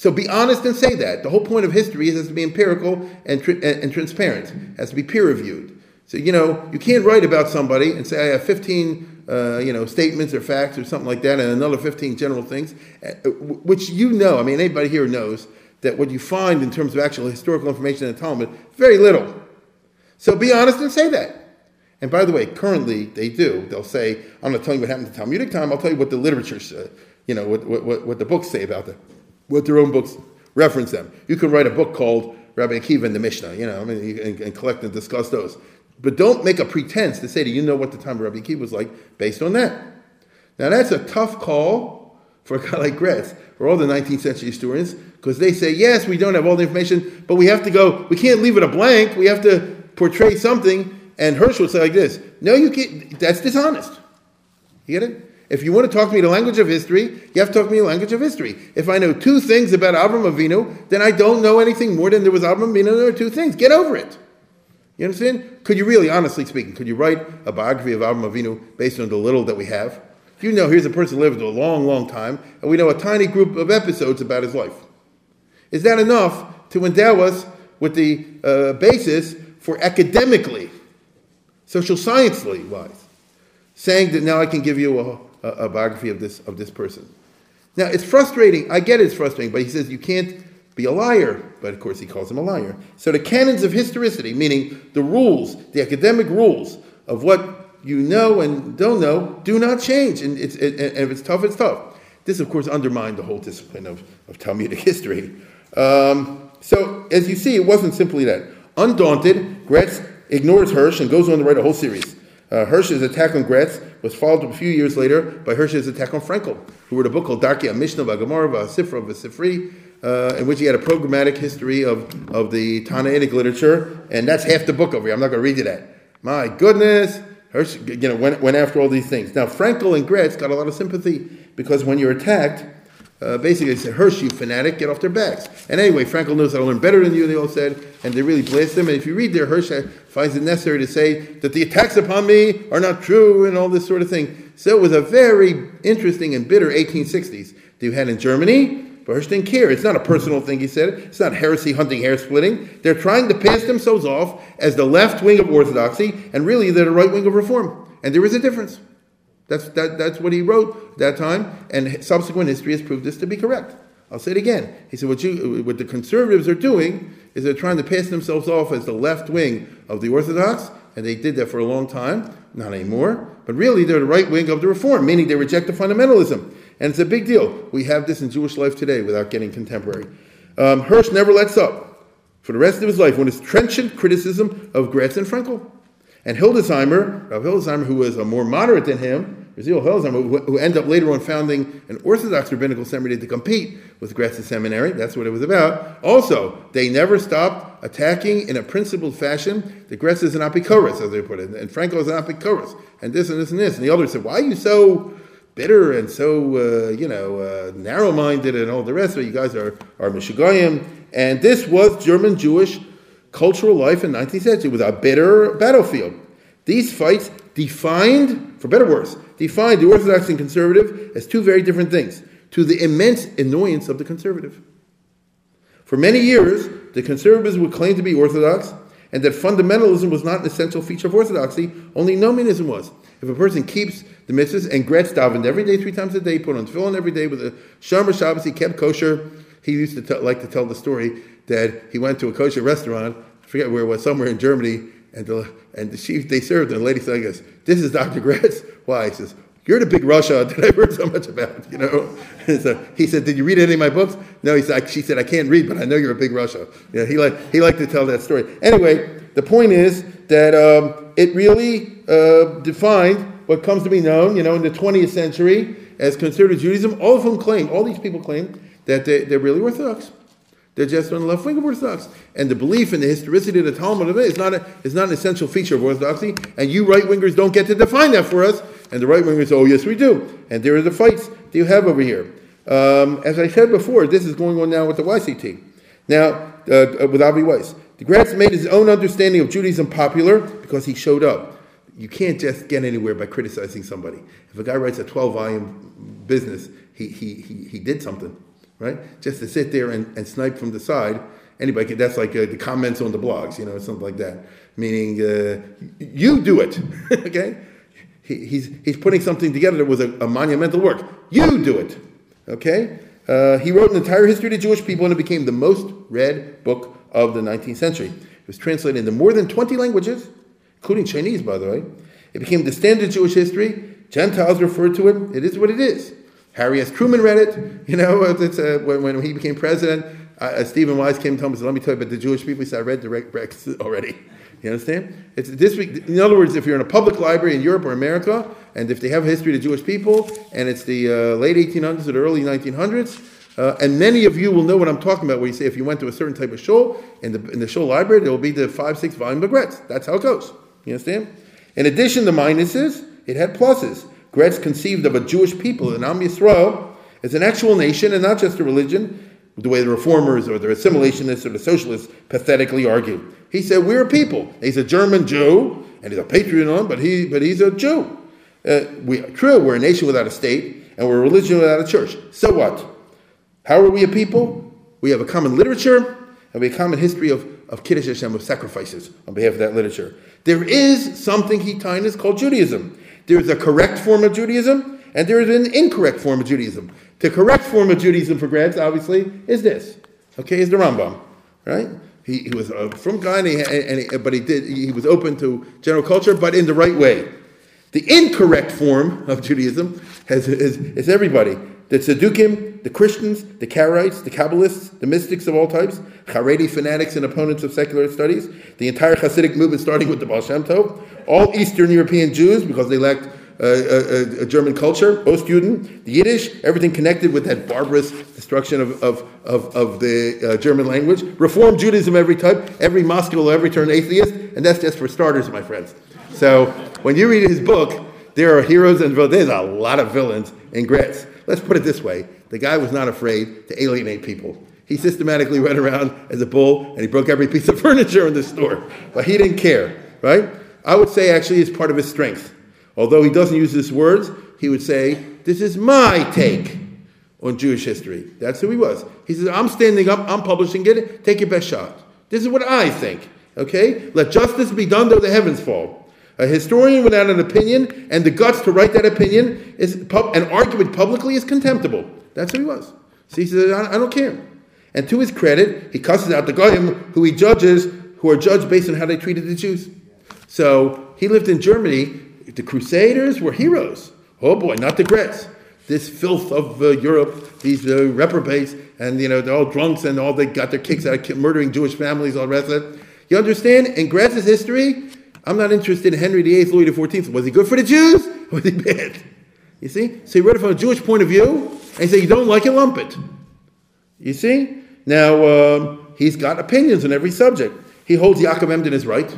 Speaker 1: So be honest and say that. The whole point of history is it has to be empirical and, and, and transparent. It has to be peer reviewed. So, you know, you can't write about somebody and say, I have 15, uh, you know, statements or facts or something like that and another 15 general things, uh, which you know, I mean, anybody here knows that what you find in terms of actual historical information in the Talmud, very little. So be honest and say that. And by the way, currently they do. They'll say, I'm not telling you what happened to Talmudic time, I'll tell you what the literature, says, you know, what, what, what the books say about them, what their own books reference them. You can write a book called Rabbi Akiva and the Mishnah, you know, I mean, and, and collect and discuss those. But don't make a pretense to say that you know what the time of Rabbi Akiva was like based on that. Now that's a tough call for a guy like Graetz or all the 19th century historians because they say, yes, we don't have all the information, but we have to go, we can't leave it a blank, we have to portray something. And Hirsch would say like this, no, you can't, that's dishonest. You get it? If you want to talk to me the language of history, you have to talk to me the language of history. If I know two things about Avram Avinu, then I don't know anything more than there was Avram Avinu. There are two things. Get over it. You understand? Could you really, honestly speaking, could you write a biography of Avram Avinu based on the little that we have? You know here's a person who lived a long, long time, and we know a tiny group of episodes about his life, is that enough to endow us with the uh, basis for academically, social sciencely wise, saying that now I can give you a a, a biography of this of this person. Now it's frustrating. I get it's frustrating, but he says you can't be a liar. But of course, he calls him a liar. So the canons of historicity, meaning the rules, the academic rules of what you know and don't know, do not change. And, it's, it, and if it's tough, it's tough. This, of course, undermined the whole discipline of, of Talmudic history. Um, so, as you see, it wasn't simply that. Undaunted, Graetz ignores Hirsch and goes on to write a whole series. Uh, Hirsch's attack on Graetz was followed a few years later by Hirsch's attack on Frankel, who wrote a book called Darkei Mishnah Vagamara Sifra Sifri, uh, in which he had a programmatic history of, of the Tannaitic literature, and that's half the book over here. I'm not going to read you that. My goodness, Hirsch you know, went, went after all these things. Now, Frankel and Graetz got a lot of sympathy because when you're attacked, uh, basically, they said, Hirsch, you fanatic, get off their backs. And anyway, Frankel knows how to learn better than you, they all said, and they really blast him. And if you read there, Hirsch finds it necessary to say that the attacks upon me are not true and all this sort of thing. So it was a very interesting and bitter 1860s that you had in Germany, but Hirsch didn't care. It's not a personal thing, he said. It's not heresy hunting, hair splitting. They're trying to pass themselves off as the left wing of orthodoxy, and really they're the right wing of reform. And there is a difference. That's, that, that's what he wrote at that time, and subsequent history has proved this to be correct. I'll say it again. He said, what, you, what the conservatives are doing is they're trying to pass themselves off as the left wing of the Orthodox, and they did that for a long time, not anymore. But really, they're the right wing of the Reform, meaning they reject the fundamentalism. And it's a big deal. We have this in Jewish life today without getting contemporary. Um, Hirsch never lets up for the rest of his life when his trenchant criticism of Graetz and Frankel. And Hildesheimer, Rav Hildesheimer, who was a more moderate than him, Azriel Hildesheimer, who ended up later on founding an Orthodox rabbinical seminary to compete with Graetz Seminary, that's what it was about. Also, they never stopped attacking in a principled fashion the Graetz is an apikoros, as they put it, and Frankel is an apikoros, and this and this and this. And the others said, why are you so bitter and so, uh, you know, uh, narrow-minded and all the rest of it? You guys are, are Mishigoyim. And this was German Jewish cultural life in 19th century. Was a bitter battlefield. These fights defined, for better or worse, defined the Orthodox and conservative as two very different things, to the immense annoyance of the conservative. For many years, the conservatives would claim to be Orthodox and that fundamentalism was not an essential feature of Orthodoxy, only nominalism was. If a person keeps the mitzvahs and Graetz davened every day, three times a day, put on tefillin every day with a Shomer Shabbos, he kept kosher. He used to t- like to tell the story that he went to a kosher restaurant, I forget where it was, somewhere in Germany, and the, and the chief, they served, and the lady said, guess, this is Dr. Graetz. Why? He says, you're the big rasha that I've heard so much about, you know. so he said, did you read any of my books? No, he said, she said, I can't read, but I know you're a big rasha. Yeah, he, like, he liked to tell that story. Anyway, the point is that um, it really uh, defined what comes to be known, you know, in the 20th century as conservative Judaism, all of whom claim, all these people claim, that they, they're really Orthodox. They're just on the left wing of Orthodox. And the belief in the historicity of the Talmud of it is not, a, is not an essential feature of Orthodoxy. And you right wingers don't get to define that for us. And the right wingers, oh, yes, we do. And there are the fights that you have over here. Um, as I said before, this is going on now with the YCT. Now, uh, with Avi Weiss. De Graetz made his own understanding of Judaism popular because he showed up. You can't just get anywhere by criticizing somebody. If a guy writes a 12 volume business, he, he, he, he did something right? Just to sit there and, and snipe from the side. Anybody that's like uh, the comments on the blogs, you know, something like that. Meaning, uh, you do it, okay? He, he's, he's putting something together that was a, a monumental work. You do it, okay? Uh, he wrote an entire history of the Jewish people and it became the most read book of the 19th century. It was translated into more than 20 languages, including Chinese, by the way. It became the standard Jewish history. Gentiles refer to it. It is what it is. Harry S. Truman read it. You know, uh, when, when he became president, uh, Stephen Wise came to him and said, "Let me tell you about the Jewish people." He said, "I read the Brexit already." You understand? It's this week. In other words, if you're in a public library in Europe or America, and if they have a history of the Jewish people, and it's the uh, late 1800s or the early 1900s, uh, and many of you will know what I'm talking about. Where you say if you went to a certain type of shul in the in the shul library, there will be the five six volume of Graetz. That's how it goes. You understand? In addition to minuses, it had pluses. Graetz conceived of a Jewish people, an Am Yisrael, as an actual nation and not just a religion, the way the reformers or the assimilationists or the socialists pathetically argue. He said, We're a people. He's a German Jew, and he's a patriot, but, he, but he's a Jew. Uh, we, true, we're a nation without a state, and we're a religion without a church. So what? How are we a people? We have a common literature, and we have a common history of, of Kiddush Hashem, of sacrifices on behalf of that literature. There is something, Hitinus, called Judaism. There is a correct form of Judaism, and there is an incorrect form of Judaism. The correct form of Judaism for Graetz, obviously, is this. Okay, is the Rambam, right? He, he was a from guy, and he, and he, but he did he was open to general culture, but in the right way. The incorrect form of Judaism has, is, is everybody. The Tzaddukim, the Christians, the Karaites, the Kabbalists, the mystics of all types, Haredi fanatics and opponents of secular studies, the entire Hasidic movement starting with the Baal Shem Tov, all Eastern European Jews because they lacked uh, a, a, German culture, Ostjuden, the Yiddish, everything connected with that barbarous destruction of, of, of, of the uh, German language, Reform Judaism every type, every maskil will ever turn atheist, and that's just for starters, my friends. So when you read his book, there are heroes and villains. There's a lot of villains in Graetz. Let's put it this way the guy was not afraid to alienate people. He systematically went around as a bull and he broke every piece of furniture in the store. But he didn't care, right? I would say actually it's part of his strength. Although he doesn't use these words, he would say, This is my take on Jewish history. That's who he was. He says, I'm standing up, I'm publishing it, take your best shot. This is what I think. Okay? Let justice be done though the heavens fall. A historian without an opinion and the guts to write that opinion is pub- and argue it publicly is contemptible. That's who he was. So he says, I, I don't care. And to his credit, he cusses out the goyim who he judges, who are judged based on how they treated the Jews. So he lived in Germany the Crusaders were heroes. Oh boy, not the Graetz. This filth of uh, Europe, these uh, reprobates, and you know they're all drunks and all they got their kicks out of murdering Jewish families, all the rest of it. You understand? In Graetz's history, I'm not interested in Henry VIII, Louis XIV. Was he good for the Jews? Was he bad? You see? So he read it from a Jewish point of view, and he said, You don't like it, lump it. You see? Now, um, he's got opinions on every subject. He holds Yaakov Emden is right.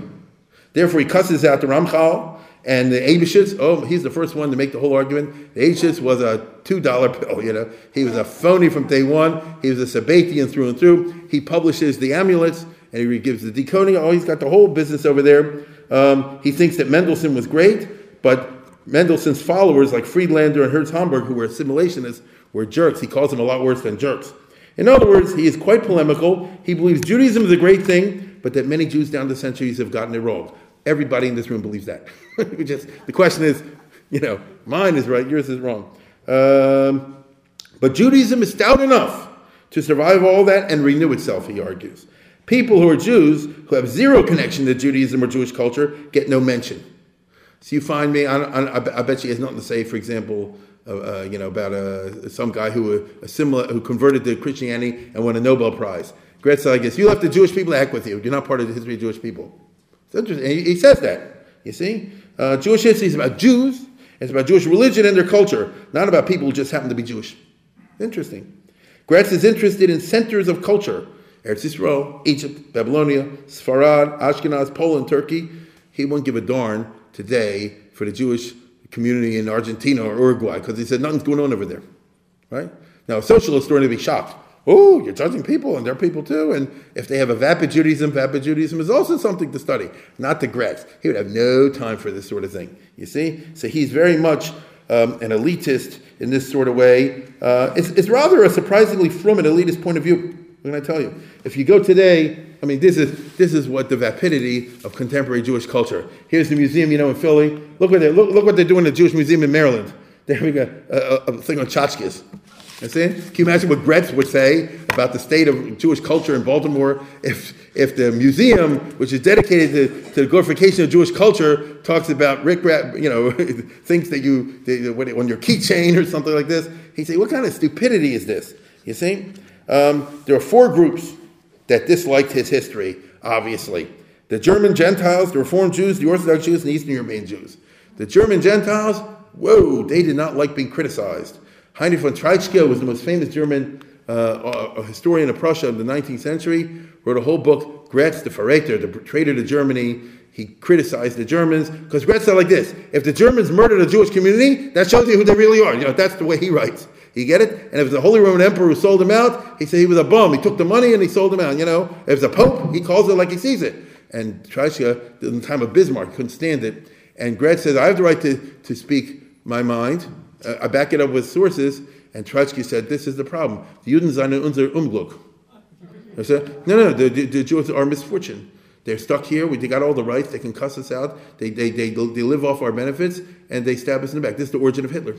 Speaker 1: Therefore, he cusses out the Ramchal and the Eibenschütz, oh, he's the first one to make the whole argument. The Eibenschütz was a $2 bill, you know. He was a phony from day one. He was a Sabbatian through and through. He publishes the amulets and he gives the decoding. Oh, he's got the whole business over there. Um, he thinks that Mendelssohn was great, but Mendelssohn's followers, like Friedlander and Herz Homburg, who were assimilationists, were jerks. He calls them a lot worse than jerks. In other words, he is quite polemical. He believes Judaism is a great thing, but that many Jews down the centuries have gotten it wrong. Everybody in this room believes that. just, the question is, you know, mine is right, yours is wrong. Um, but Judaism is stout enough to survive all that and renew itself, he argues. People who are Jews, who have zero connection to Judaism or Jewish culture, get no mention. So you find me, I, bet you has nothing to say, for example, uh, uh, you know, about uh, some guy who uh, similar, who converted to Christianity and won a Nobel Prize. Graetz, I guess, you left the Jewish people, to heck with you. You're not part of the history of Jewish people. It's interesting. He, he says that. You see? Uh, Jewish history is about Jews, it's about Jewish religion and their culture, not about people who just happen to be Jewish. Interesting. Graetz is interested in centers of culture Eretz Yisrael, Egypt, Babylonia, Sfarad, Ashkenaz, Poland, Turkey. He won't give a darn today for the Jewish community in Argentina or Uruguay because he said nothing's going on over there. Right? Now, a socialist is going to be shocked oh, you're judging people, and they're people too. And if they have a vapid Judaism, vapid Judaism is also something to study, not the Greeks. He would have no time for this sort of thing. You see? So he's very much um, an elitist in this sort of way. Uh, it's, it's, rather a surprisingly from an elitist point of view. What can I tell you? If you go today, I mean, this is this is what the vapidity of contemporary Jewish culture. Here's the museum, you know, in Philly. Look what they look, look what they're doing at the Jewish Museum in Maryland. They're having a, a, a thing on tchotchkes. You see? Can you imagine what Graetz would say about the state of Jewish culture in Baltimore if, if the museum, which is dedicated to, to the glorification of Jewish culture, talks about Rick, you know, things that you, on your keychain or something like this? He'd say, what kind of stupidity is this? You see? Um, there are four groups that disliked his history, obviously. The German Gentiles, the Reformed Jews, the Orthodox Jews, and the Eastern European Jews. The German Gentiles, whoa, they did not like being criticized. Heinrich von Treitschke was the most famous German uh, historian of Prussia of the 19th century, wrote a whole book, Graetz, the Verräter, the traitor to Germany. He criticized the Germans because Graetz said like this: If the Germans murdered a Jewish community, that shows you who they really are. You know, that's the way he writes. You get it? And if the Holy Roman Emperor who sold him out, he said he was a bum. He took the money and he sold him out. You know, if it's a Pope, he calls it like he sees it. And Treitschke, in the time of Bismarck, couldn't stand it. And Graetz says, I have the right to, to speak my mind. Uh, I back it up with sources. And Treitschke said, this is the problem. The Juden sind unser Unglück. No, no, the, the, the Jews are misfortune. They're stuck here. We, they got all the rights. They can cuss us out. They, they, they, they live off our benefits, and they stab us in the back. This is the origin of Hitler.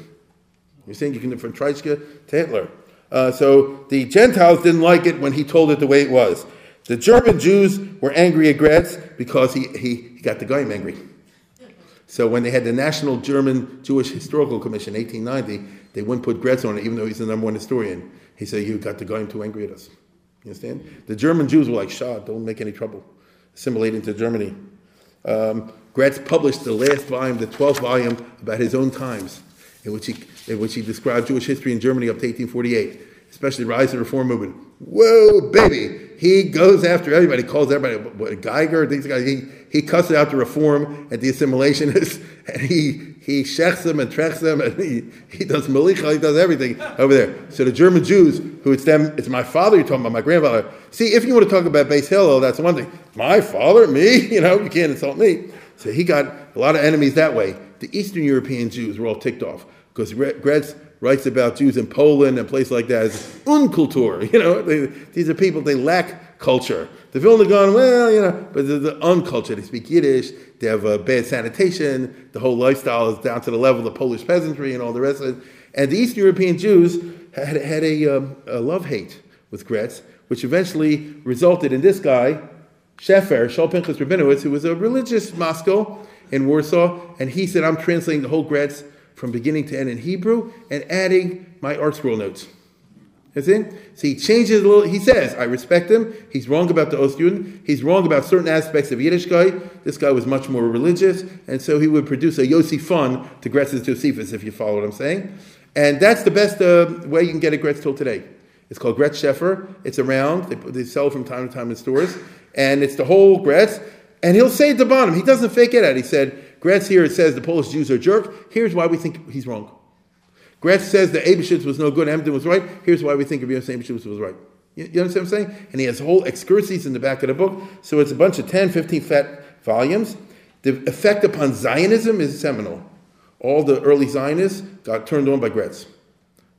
Speaker 1: You're saying you can from Treitschke to Hitler. Uh, so the Gentiles didn't like it when he told it the way it was. The German Jews were angry at Graetz because he, he, he got the guy angry. So when they had the National German Jewish Historical Commission, 1890, they wouldn't put Graetz on it, even though he's the number one historian. He said, "You got the guy too angry at us." You understand? The German Jews were like, "Shah, don't make any trouble. Assimilate into Germany." Um, Graetz published the last volume, the 12th volume, about his own times, in which he in which he described Jewish history in Germany up to 1848, especially the rise of the Reform movement. Whoa, baby! He goes after everybody, calls everybody what, Geiger, things like he he cusses out the reform and the assimilationists, and he he shechs them and treks them, and he, he does malicha, he does everything over there. So the German Jews, who it's them, it's my father you're talking about, my grandfather. See, if you want to talk about Beis Hillel, that's one thing. My father, me, you know, you can't insult me. So he got a lot of enemies that way. The Eastern European Jews were all ticked off because Graetz writes about Jews in Poland and places like that as unkultur. You know, they, these are people, they lack culture. The Vilna Gaon, well, you know, but the, the uncultured. They speak Yiddish, they have uh, bad sanitation, the whole lifestyle is down to the level of the Polish peasantry and all the rest of it. And the Eastern European Jews had, had a, um, a love hate with Graetz, which eventually resulted in this guy, Shefer, Shaul Rabinowitz, who was a religious maskil in Warsaw, and he said, I'm translating the whole Graetz from beginning to end in Hebrew and adding my ArtScroll notes. You see? So he changes a little. He says, I respect him. He's wrong about the Ostjuden. He's wrong about certain aspects of Yiddishkeit. This guy was much more religious. And so he would produce a Yossipon to Graetz's Josephus, if you follow what I'm saying. And that's the best uh, way you can get a Graetz till today. It's called Graetz Sheffer. It's around. They, they sell from time to time in stores. And it's the whole Graetz. And he'll say at the bottom, he doesn't fake it out. He said, Graetz here, says the Polish Jews are jerk. Here's why we think he's wrong. Graetz says that Eibenschütz was no good, Emden was right. Here's why we think Rabbi Eibenschütz was right. You, you, understand what I'm saying? And he has whole excursus in the back of the book. So it's a bunch of 10, 15 fat volumes. The effect upon Zionism is seminal. All the early Zionists got turned on by Graetz.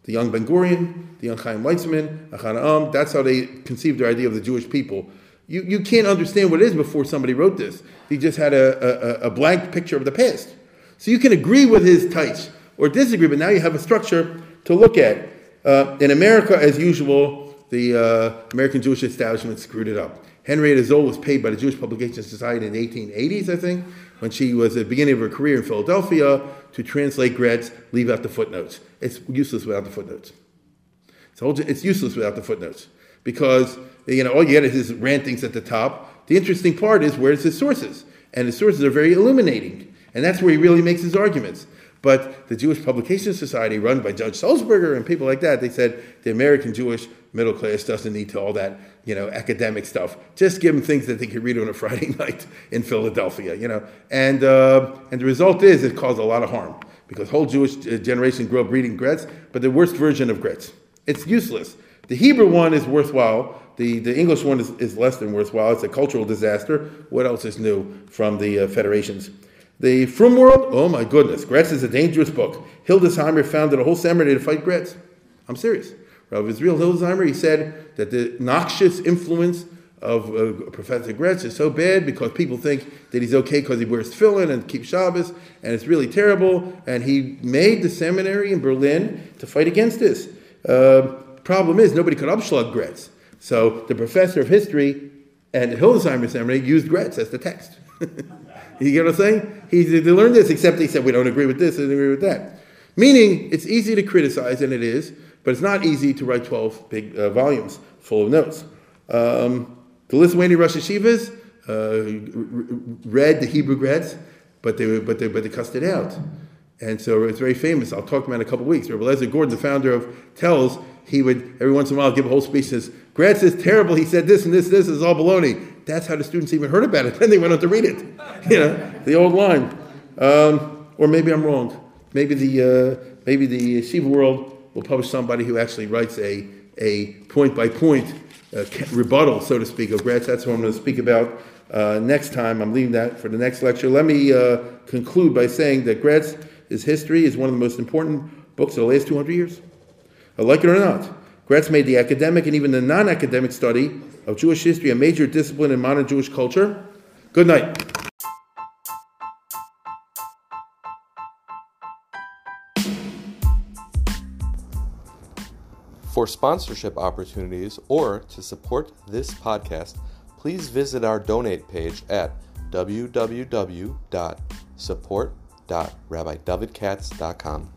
Speaker 1: The young Ben Gurion, the young Chaim Weizmann, Ahad Ha'am, that's how they conceived their idea of the Jewish people. You, you can't understand what it is before somebody wrote this. He just had a, a, a blank picture of the past. So you can agree with his tights or disagree, but now you have a structure to look at. Uh, in America, as usual, the uh, American Jewish establishment screwed it up. Henrietta Szold was paid by the Jewish Publication Society in the 1880s, I think, when she was at the beginning of her career in Philadelphia to translate Graetz, leave out the footnotes. It's useless without the footnotes. It's useless without the footnotes because you know all you get is his rantings at the top. The interesting part is where's his sources, and his sources are very illuminating, and that's where he really makes his arguments. But the Jewish Publication Society, run by Judge Sulzberger and people like that, they said the American Jewish middle class doesn't need to all that, you know, academic stuff. Just give them things that they can read on a Friday night in Philadelphia, you know. And uh, and the result is it caused a lot of harm because whole Jewish uh, generation grew up reading Graetz, but the worst version of Graetz. It's useless. The Hebrew one is worthwhile. The, the English one is, is less than worthwhile. It's a cultural disaster. What else is new from the uh, federations? The Frum World, oh my goodness, Graetz is a dangerous book. Hildesheimer founded a whole seminary to fight Graetz. I'm serious. Rav Israel Hildesheimer, he said that the noxious influence of uh, Professor Graetz is so bad because people think that he's okay because he wears tefillin and keeps Shabbos, and it's really terrible. And he made the seminary in Berlin to fight against this. Uh, problem is, nobody could upschlag Graetz. So the professor of history at Hildesheimer Seminary used Graetz as the text. You get what I'm saying? He, they learned this, except he said, we don't agree with this and agree with that. Meaning, it's easy to criticize, and it is, but it's not easy to write 12 big uh, volumes full of notes. Um, the Lithuanian Rosh Yeshivas, read the Hebrew Graetz, but they, but, they, but they cussed it out. And so it's very famous. I'll talk about it in a couple of weeks. Rabbi Lezer Gordon, the founder of Telz, he would every once in a while give a whole speech and says, Graetz is terrible. He said this and this, and this is all baloney. That's how the students even heard about it. Then they went on to read it. You know, the old line. Um, or maybe I'm wrong. Maybe the, uh, maybe the yeshiva world will publish somebody who actually writes a, a point by point rebuttal, so to speak, of Graetz. That's what I'm going to speak about uh, next time. I'm leaving that for the next lecture. Let me uh, conclude by saying that Graetz, his history, is one of the most important books of the last 200 years. Like it or not, Graetz made the academic and even the non academic study of Jewish history a major discipline in modern Jewish culture. Good night.
Speaker 2: For sponsorship opportunities or to support this podcast, please visit our donate page at www.support.rabbidavidkatz.com.